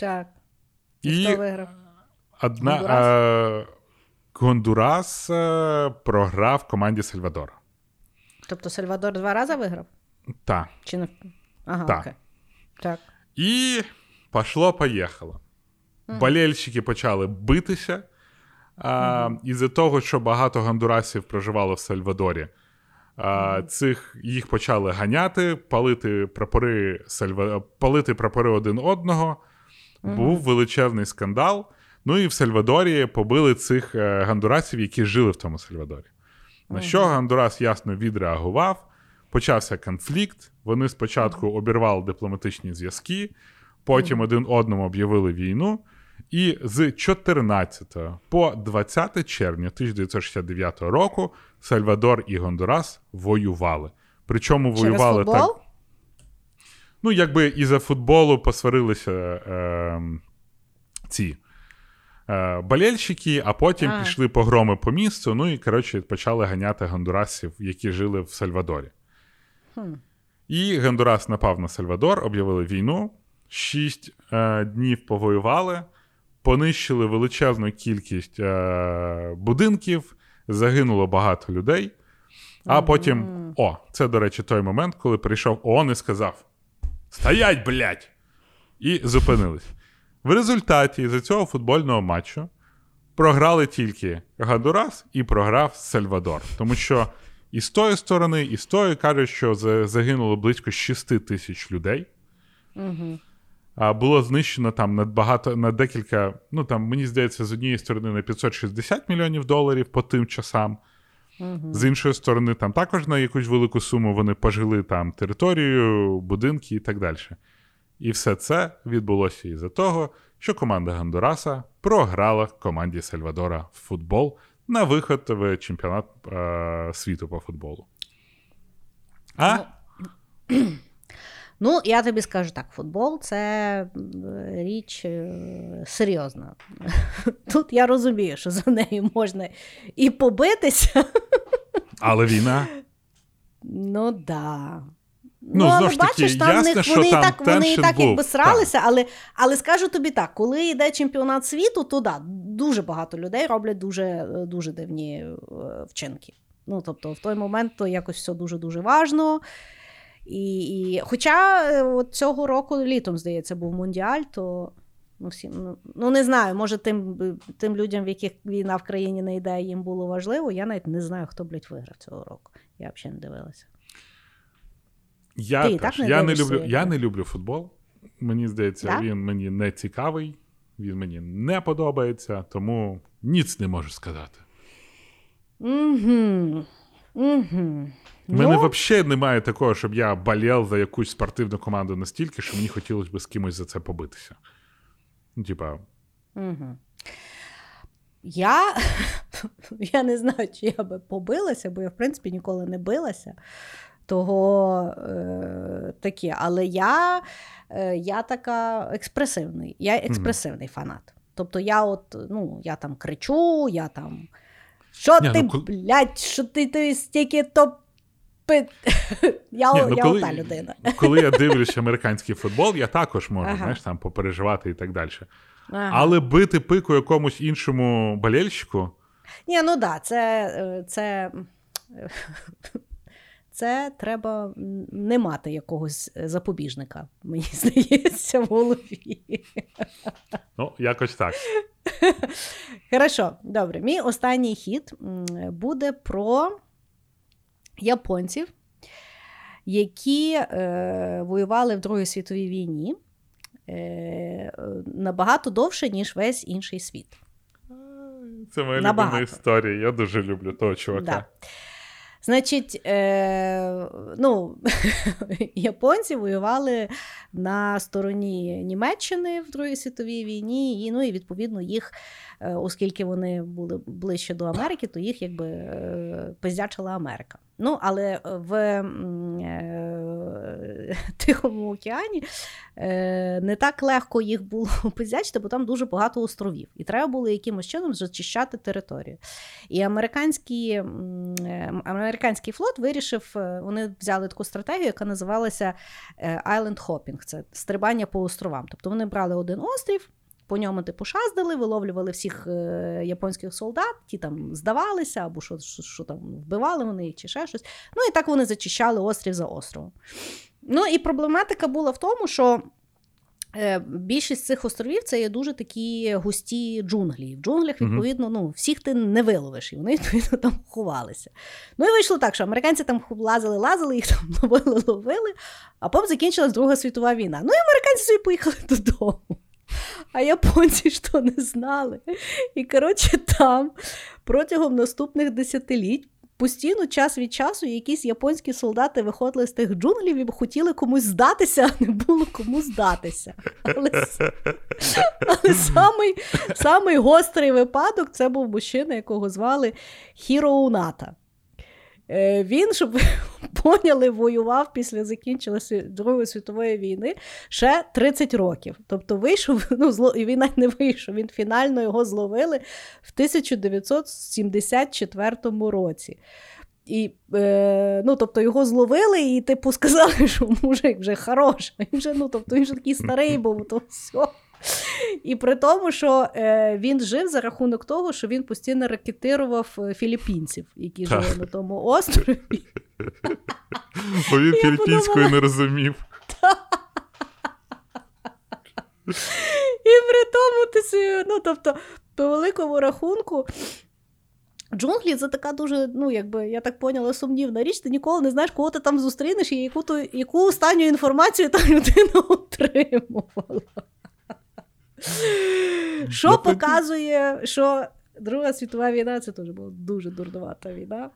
Так. І Хто виграв? одна Гондурас? е, Гондурас е, програв команді Сальвадора. Тобто Сальвадор два рази виграв? Так. Чи не? Ага, Так. окей. Так. І пошло-поїхало. Болельщики почали битися. А, Із-за того, що багато гондурасів проживало в Сальвадорі, а, цих, їх почали ганяти, палити прапори, Сальва... палити прапори один одного. Був величезний скандал. Ну і в Сальвадорі побили цих е, гондурасів, які жили в тому Сальвадорі. На що Гондурас ясно відреагував. Почався конфлікт. Вони спочатку обірвали дипломатичні зв'язки, потім один одному об'явили війну. І з 14 по 20 червня 1969 року Сальвадор і Гондурас воювали. Причому Через воювали футбол? так. Ну, якби і за футболу посварилися е, ці болельщики, а потім А. пішли погроми по місту. Ну і коротше почали ганяти гондурасів, які жили в Сальвадорі. І Гондурас напав на Сальвадор, об'явили війну. Шість е, днів повоювали, понищили величезну кількість е, будинків, загинуло багато людей. А потім, о, це, до речі, той момент, коли прийшов ООН і сказав: Стоять, блядь! І зупинились. В результаті за цього футбольного матчу програли тільки Гондурас і програв Сальвадор. Тому що і з тої сторони, і з тої кажуть, що загинуло близько 6 тисяч людей. А було знищено там на багато на декілька, ну там мені здається, з однієї сторони на 560 мільйонів доларів по тим часам. З іншої сторони, там також на якусь велику суму вони пожили там територію, будинки і так далі. І все це відбулося із-за того, що команда Гондураса програла команді Сальвадора в футбол на виход в чемпіонат е- світу по футболу. А? Ну, я тобі скажу так: футбол це е, річ е, серйозна. Тут я розумію, що за нею можна і побитися. Але війна. Ну да. Ну, але знову ж таки, бачиш, там ясно, них що вони і там так, вони і так був, якби так. сралися, але, але скажу тобі так, коли йде чемпіонат світу, то да, дуже багато людей роблять дуже, дуже дивні е, вчинки. Ну, тобто, в той момент то якось все дуже-дуже важно. І, і... Хоча е, от цього року літом, здається, був мундіаль, то ну, всім, ну, ну не знаю, може тим, тим людям, в яких війна в країні не йде, їм було важливо. Я навіть не знаю, хто, блядь, виграв цього року. Я взагалі не дивилася. Я, Ти теж. так не я, не люблю, я не люблю футбол. Мені здається, Да? він мені не цікавий, він мені не подобається, тому ніц не можу сказати. Угу. Угу. У мене взагалі немає такого, щоб я болів за якусь спортивну команду настільки, що мені хотілося б з кимось за це побитися. Ну, типа, Угу. Я, я не знаю, чи я би побилася, бо я, в принципі, ніколи не билася. Того е, таке. Але я е, я така експресивний, я експресивний mm-hmm. фанат. Тобто я от, ну, я там кричу, я там. Що Ні, ти, ну, блядь, що ти ти стільки то. Я Ні, ну, я коли, ота людина. Коли я дивлюся американський футбол, я також можу ага. знаєш, там попереживати і так далі. Ага. Але бити пику якомусь іншому болельщику. Ні, ну да, це, е, це це треба не мати якогось е, запобіжника, мені здається, в голові. Ну, якось так. Хорошо, добре. Мій останній хід буде про японців, які е, воювали в Другій світовій війні е, набагато довше, ніж весь інший світ. Це моя любима історія. Я дуже люблю того чувака. Да. Значить, е, ну, японці воювали на стороні Німеччини в Другій світовій війні, і ну і відповідно їх, е, оскільки вони були ближче до Америки, то їх якби е, пиздячила Америка. Ну, але в е, Тихому океані е, не так легко їх було позячити, бо там дуже багато островів. І треба було якимось чином зачищати територію. І американський е, американський флот вирішив, е, вони взяли таку стратегію, яка називалася Island Hopping. Це стрибання по островам. Тобто вони брали один острів. По ньому типу шаздили, виловлювали всіх е, японських солдат, ті там здавалися, або що що, що там вбивали вони чи ще щось. Ну і так вони зачищали острів за островом. Ну і проблематика була в тому, що е, більшість цих островів це є дуже такі густі джунглі. В джунглях, відповідно, ну, всіх ти не виловиш, і вони відповідно там ховалися. Ну і вийшло так, що американці там лазили, лазили, їх там ловили, ловили, а потім закінчилась Друга світова війна. Ну і американці собі поїхали додому. А японці що не знали. І, коротше, там протягом наступних десятиліть постійно час від часу якісь японські солдати виходили з тих джунглів і хотіли комусь здатися, а не було кому здатися. Але але самий, самий гострий випадок це був мужчина, якого звали Хіро Уната. Е, він, щоб ви поняли, воював після закінчення Другої світової війни ще 30 років. Тобто вийшов, ну, зло, і він не вийшов. Він фінально його зловили в 1974 році. І, е, ну, Тобто його зловили, і типу сказали, що мужик вже хороший. Він вже, ну, тобто, він вже такий старий був, то все. І при тому, що е, він жив за рахунок того, що він постійно ракетирував е, філіппінців, які жили на тому острові. Бо він філіппінською не розумів. І при тому ти ну, тобто, по великому рахунку. Джунглі це така дуже, ну, якби, я так поняла, сумнівна річ. Ти ніколи не знаєш, кого ти там зустрінеш і яку то, яку останню інформацію та людина отримувала. Що показує, що Друга світова війна це теж була дуже дурнувата війна.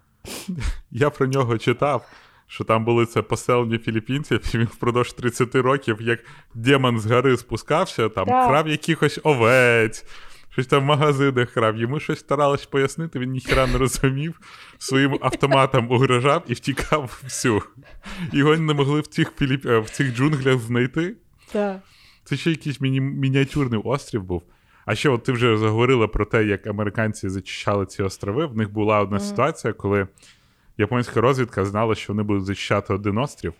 Я про нього читав, що там були це поселення філіппінців, і він впродовж 30 років, як демон з гори спускався, там так. крав якихось овець. Щось там в магазинах крав, йому щось старалось пояснити, він ніхера не розумів, своїм автоматом угрожав і втікав всю. Його не могли в цих філіп... В цих джунглях знайти. Так. Це ще якийсь міні- мініатюрний острів був. А ще от ти вже заговорила про те, як американці зачищали ці острови. В них була одна mm. ситуація, коли японська розвідка знала, що вони будуть зачищати один острів,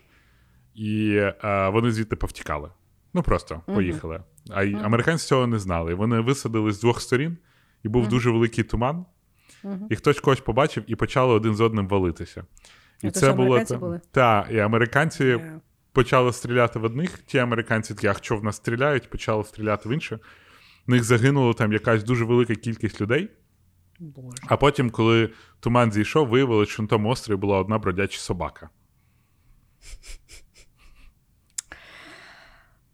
і а, вони звідти повтікали. Ну просто mm-hmm. поїхали. А mm-hmm. американці цього не знали. Вони висадили з двох сторін, і був дуже великий туман, і хтось когось побачив і почали один з одним валитися. І це, це було та, і американці yeah почали стріляти в одних, ті американці такі, а що в нас стріляють, почали стріляти в інших. В них загинула там якась дуже велика кількість людей. Боже. А потім, коли туман зійшов, виявилося, що на тому острові була одна бродяча собака.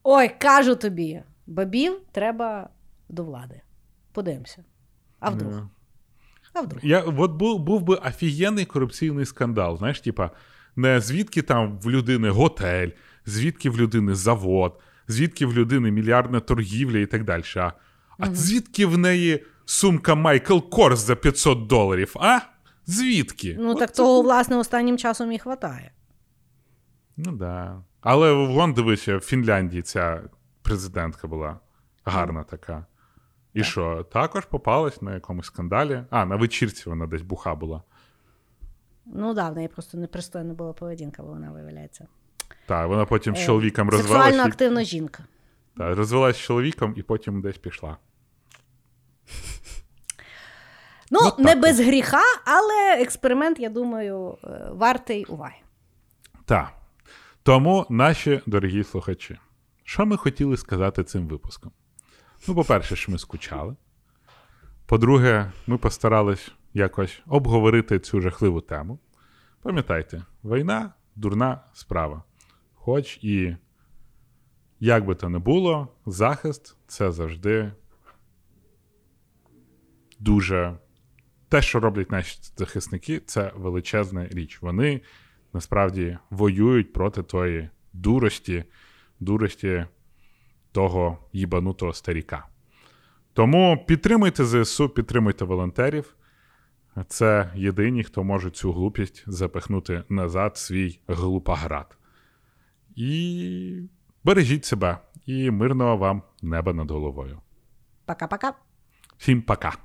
Ой, кажу тобі, бабів треба до влади. Подивимося. А вдруг? Yeah. А вдруг? Я, От був був би офігенний корупційний скандал. Знаєш, типа, не звідки там в людини готель, звідки в людини завод, звідки в людини мільярдна торгівля і так далі. А а звідки в неї сумка Майкл Корс за 500 доларів? А? Звідки? Ну От так це... того, власне, останнім часом і хватає. Ну да. Але вон дивися, в Фінляндії ця президентка була гарна така. І що, також попалась на якомусь скандалі? А, на вечірці вона десь буха була. Ну да, в неї просто непристойна була поведінка, бо вона виявляється. Так, вона потім з Е, чоловіком Сексуально розвелась. і- активна жінка. Та, розвелась з чоловіком і потім десь пішла. Ну, От не так без гріха, але експеримент, я думаю, е, вартий уваги. Так. Тому, наші дорогі слухачі, що ми хотіли сказати цим випуском? Ну, по-перше, що ми скучали. По-друге, ми постарались якось обговорити цю жахливу тему. Пам'ятайте, війна дурна справа. Хоч і як би то не було, захист це завжди дуже. Те, що роблять наші захисники, це величезна річ. Вони насправді воюють проти тої дурості, дурості того їбанутого старіка. Тому підтримуйте ЗСУ, підтримуйте волонтерів. Це єдині, хто може цю глупість запихнути назад свій глупоград. І бережіть себе і мирного вам неба над головою. Пока-пока. Всім пока!